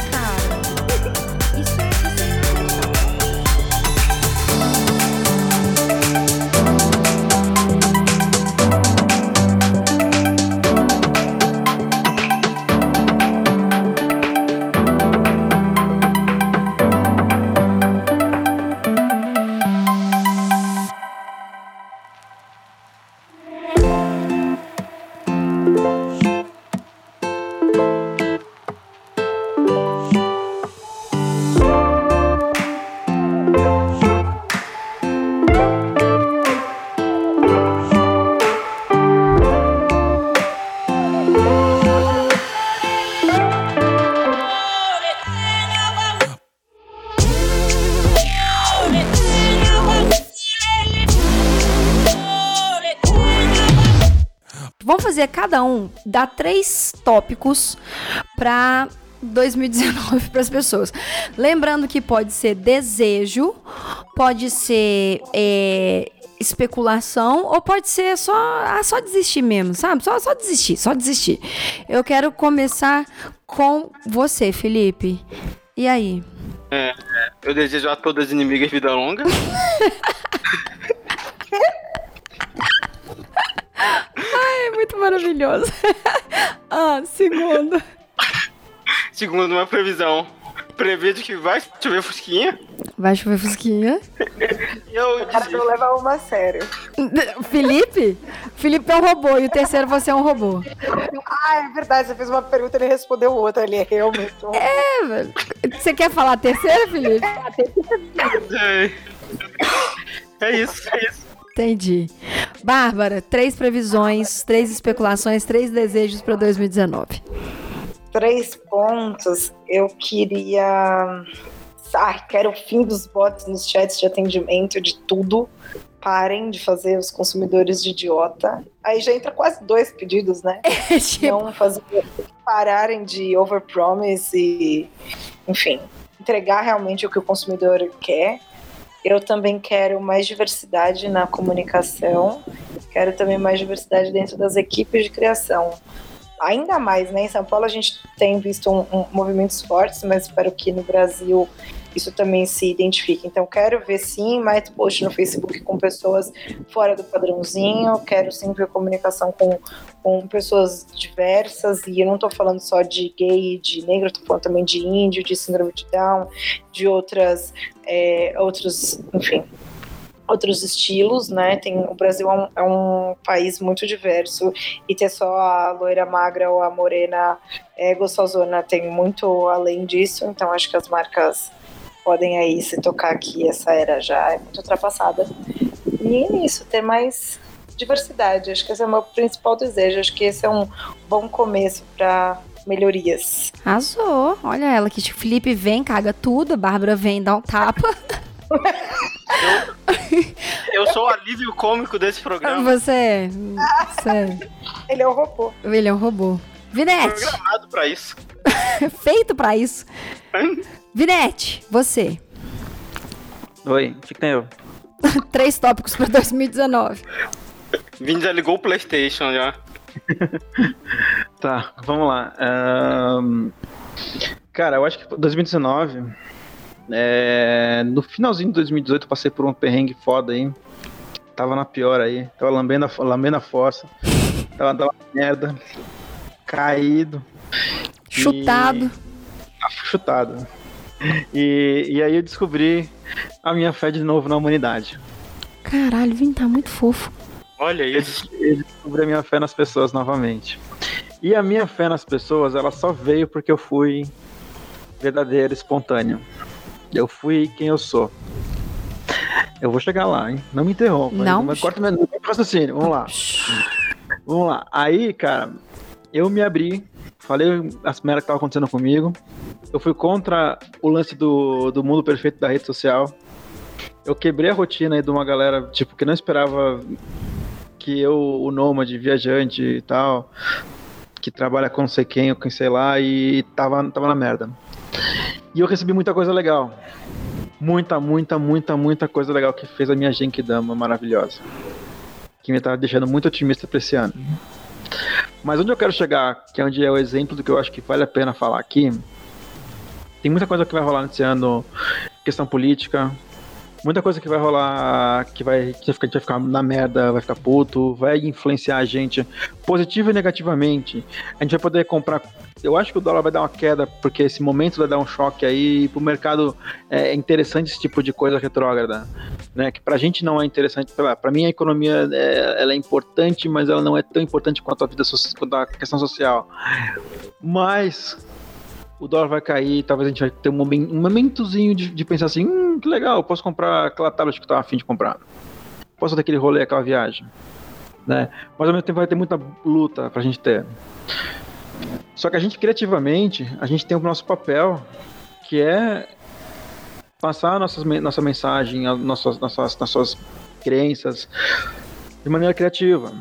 cada um dar três tópicos para 2019 para as pessoas. Lembrando que pode ser desejo, pode ser é, especulação ou pode ser só ah, só desistir mesmo, sabe? Só só desistir, só desistir. Eu quero começar com você, Felipe. E aí? Eu desejo a todas as inimigas vida longa. (laughs) É muito maravilhoso. (laughs) ah, segundo. Segundo uma previsão, prevejo que vai chover fusquinha. Vai chover fusquinha. Eu Cara, não desisto. leva uma a sério. Felipe? Felipe é um robô e o terceiro você é um robô. Ah, é verdade, você fez uma pergunta e ele respondeu outra ali, é realmente. um- É, velho. Você quer falar a terceira, Felipe? É. É isso, é isso. Entendi. Bárbara, três previsões, três especulações, três desejos para 2019. Três pontos, eu queria. Ah, quero o fim dos bots nos chats de atendimento de tudo. Parem de fazer os consumidores de idiota. Aí já entra quase dois pedidos, né? (laughs) É tipo, Não fazer. Pararem de overpromise e. Enfim, entregar realmente o que o consumidor quer. Eu também quero mais diversidade na comunicação, quero também mais diversidade dentro das equipes de criação. Ainda mais, né? Em São Paulo a gente tem visto um, um, movimentos fortes, mas espero que no Brasil isso também se identifique. Então, quero ver sim mais post no Facebook com pessoas fora do padrãozinho, quero sim ver comunicação com, com pessoas diversas, e eu não estou falando só de gay, de negro, estou falando também de índio, de síndrome de Down, de outras, é, outros, enfim, outros estilos, né? Tem, o Brasil é um, é um, país muito diverso e ter só a loira magra ou a morena é, gostosona tem muito além disso, então acho que as marcas podem aí se tocar que essa era já é muito ultrapassada. E é isso, ter mais diversidade. Acho que esse é o meu principal desejo. Acho que esse é um bom começo para melhorias. Arrasou. Olha ela que o Felipe vem, caga tudo, a Bárbara vem, dá um tapa. Eu, eu sou o alívio cômico desse programa. Você, você. Ele é um robô. Ele é um robô. Vinete. Programado pra isso. (laughs) Feito pra isso. Vinete, você. Oi, o que, que tem eu? (laughs) Três tópicos pra 2019. Vini já ligou o Playstation já. (laughs) Tá, vamos lá. Ahn, Cara, eu acho que 2019. é, No finalzinho de 2018 eu passei por um perrengue foda aí. Tava na pior aí. Tava lambendo a, lambendo a força. (laughs) Tava dando merda. Caído. Chutado. Fui chutado. E, e aí eu descobri a minha fé de novo na humanidade. Caralho, Vini tá muito fofo. Olha isso. Eu descobri a minha fé nas pessoas novamente. E a minha fé nas pessoas, ela só veio porque eu fui verdadeiro, espontâneo. Eu fui quem eu sou. Eu vou chegar lá, hein? Não me interrompa. Não. Mas corta meu meu raciocínio. Vamos lá. Vamos lá. Aí, cara, eu me abri, falei as merdas que estavam acontecendo comigo. Eu fui contra o lance do, do mundo perfeito da rede social. Eu quebrei a rotina aí de uma galera, tipo, que não esperava que eu, o nômade, viajante e tal, que trabalha com não sei quem, ou quem sei lá, e tava, tava na merda. E eu recebi muita coisa legal. Muita, muita, muita, muita coisa legal que fez a minha Genkidama maravilhosa. Que me tá deixando muito otimista pra esse ano. Mas onde eu quero chegar, que é onde é o exemplo do que eu acho que vale a pena falar aqui, tem muita coisa que vai rolar nesse ano, questão política, muita coisa que vai rolar, que vai, que vai ficar na merda, vai ficar puto, vai influenciar a gente positivo e negativamente. A gente vai poder comprar. Eu acho que o dólar vai dar uma queda, porque esse momento vai dar um choque aí pro mercado. É interessante esse tipo de coisa retrógrada. Né, que pra gente não é interessante, pra, mim a economia é, ela é importante, mas ela não é tão importante quanto a vida quanto a questão social. Mas o dólar vai cair, talvez a gente vai ter um, momen- momentozinho de, de pensar assim, hum, que legal, posso comprar aquela tablet que eu tava afim de comprar. Posso ter aquele rolê, aquela viagem. Né? Mas ao mesmo tempo vai ter muita luta pra gente ter. Só que a gente criativamente, a gente tem o nosso papel, que é passar men- nossa mensagem, as nossas, nossas, nossas crenças de maneira criativa.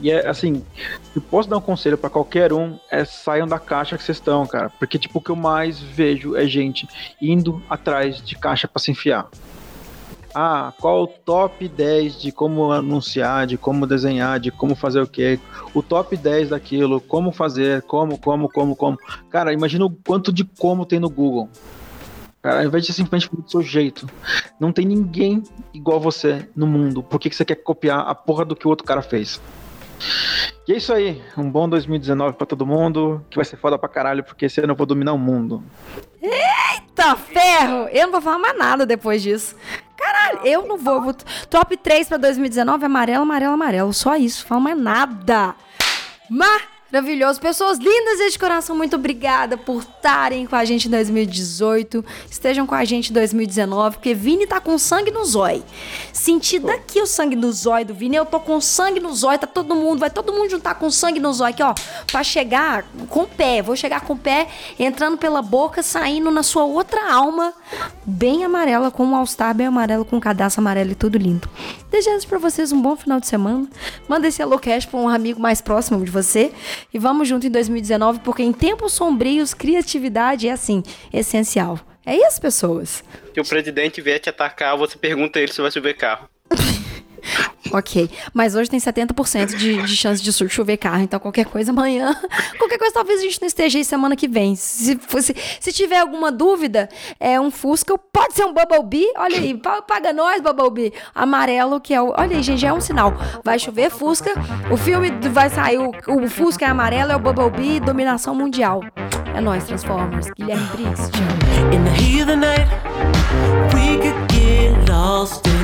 E é assim, eu posso dar um conselho pra qualquer um, é saiam da caixa que vocês estão, cara. Porque, tipo, o que eu mais vejo é gente indo atrás de caixa pra se enfiar. Ah, qual o top 10 de como anunciar, de como desenhar, de como fazer o quê? O top 10 daquilo, como fazer, como, como, como, como. Cara, imagina o quanto de como tem no Google. Cara, ao invés de simplesmente fazer do seu jeito, não tem ninguém igual você no mundo. Por que, que você quer copiar a porra do que o outro cara fez? E é isso aí. Um bom 2019 pra todo mundo. Que vai ser foda pra caralho, porque esse ano eu vou dominar o mundo. Tá ferro! Eu não vou falar mais nada depois disso. Caralho, eu não vou. vou- Top 3 pra 2019, amarelo, amarelo, amarelo. Só isso, falo mais nada. Maravilhoso. Pessoas lindas e de coração, muito obrigada por estarem com a gente em 2018. Estejam com a gente em 2019, porque Vini tá com sangue no zóio. Senti daqui o sangue no zóio do Vini. Eu tô com sangue no zóio, tá todo mundo, vai todo mundo juntar com sangue no zóio aqui, ó. Pra chegar com o pé. Vou chegar com o pé entrando pela boca, saindo na sua outra alma, bem amarela, com um All-Star bem amarelo, com um cadastro amarelo e tudo lindo. Desejo pra vocês um bom final de semana. Manda esse Hello Cash pra um amigo mais próximo de você. E vamos junto em 2019, porque em tempos sombrios, criatividade é assim, essencial. É isso, pessoas. Se o presidente vier te atacar, você pergunta ele se vai chover carro. (laughs) Ok. Mas hoje tem 70% de, de chance de chover carro. Então, qualquer coisa amanhã. (laughs) Qualquer coisa, talvez a gente não esteja aí semana que vem. Se, fosse, se tiver alguma dúvida, é um Fusca. Pode ser um Bumblebee. Olha aí, pa- paga nós, Bumblebee. Amarelo, que é o. Olha aí, gente, já é um sinal. Vai chover Fusca. O filme vai sair. O, o Fusca é amarelo, é o Bumblebee. Dominação mundial. É nós, Transformers. Guilherme Briggs. In the heat of the night, we could get lost in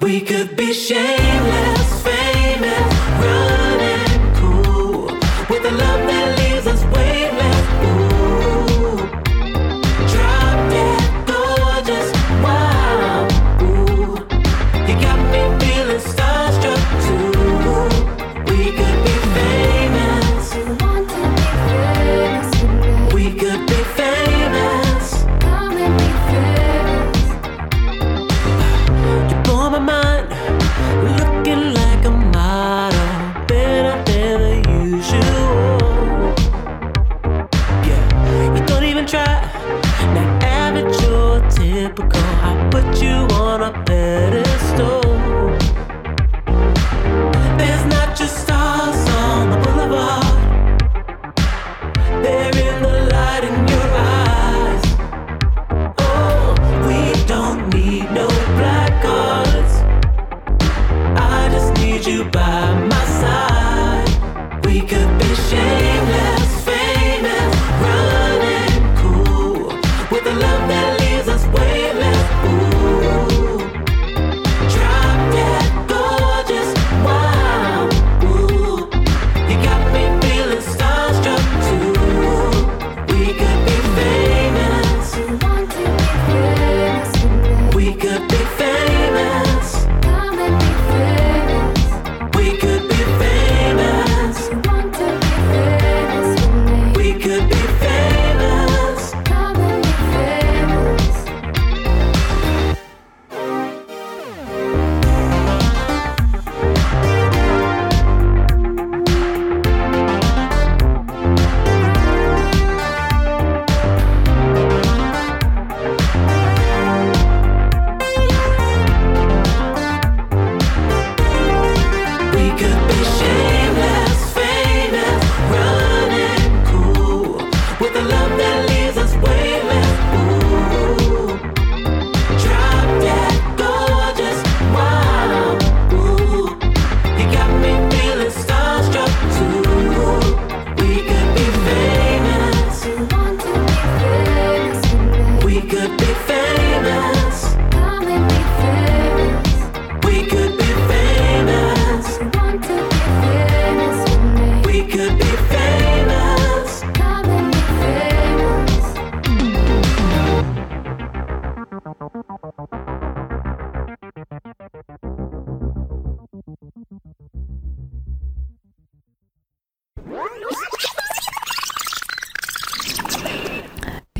We could be shameless,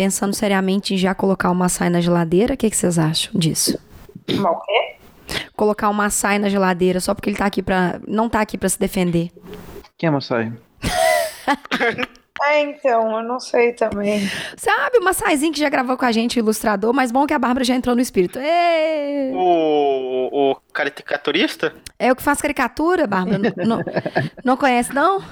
Pensando seriamente em já colocar uma açaí na geladeira, o que, que vocês acham disso? Mas o quê? Colocar uma açaí na geladeira só porque ele tá aqui pra. não tá aqui pra se defender. Quem é Massai? Ah, (laughs) então, eu não sei também. Sabe, uma açaizinho que já gravou com a gente, o ilustrador, mas bom que a Bárbara já entrou no espírito. Ê! O, o caricaturista? É o que faz caricatura, Bárbara? Não, não, não conhece, não?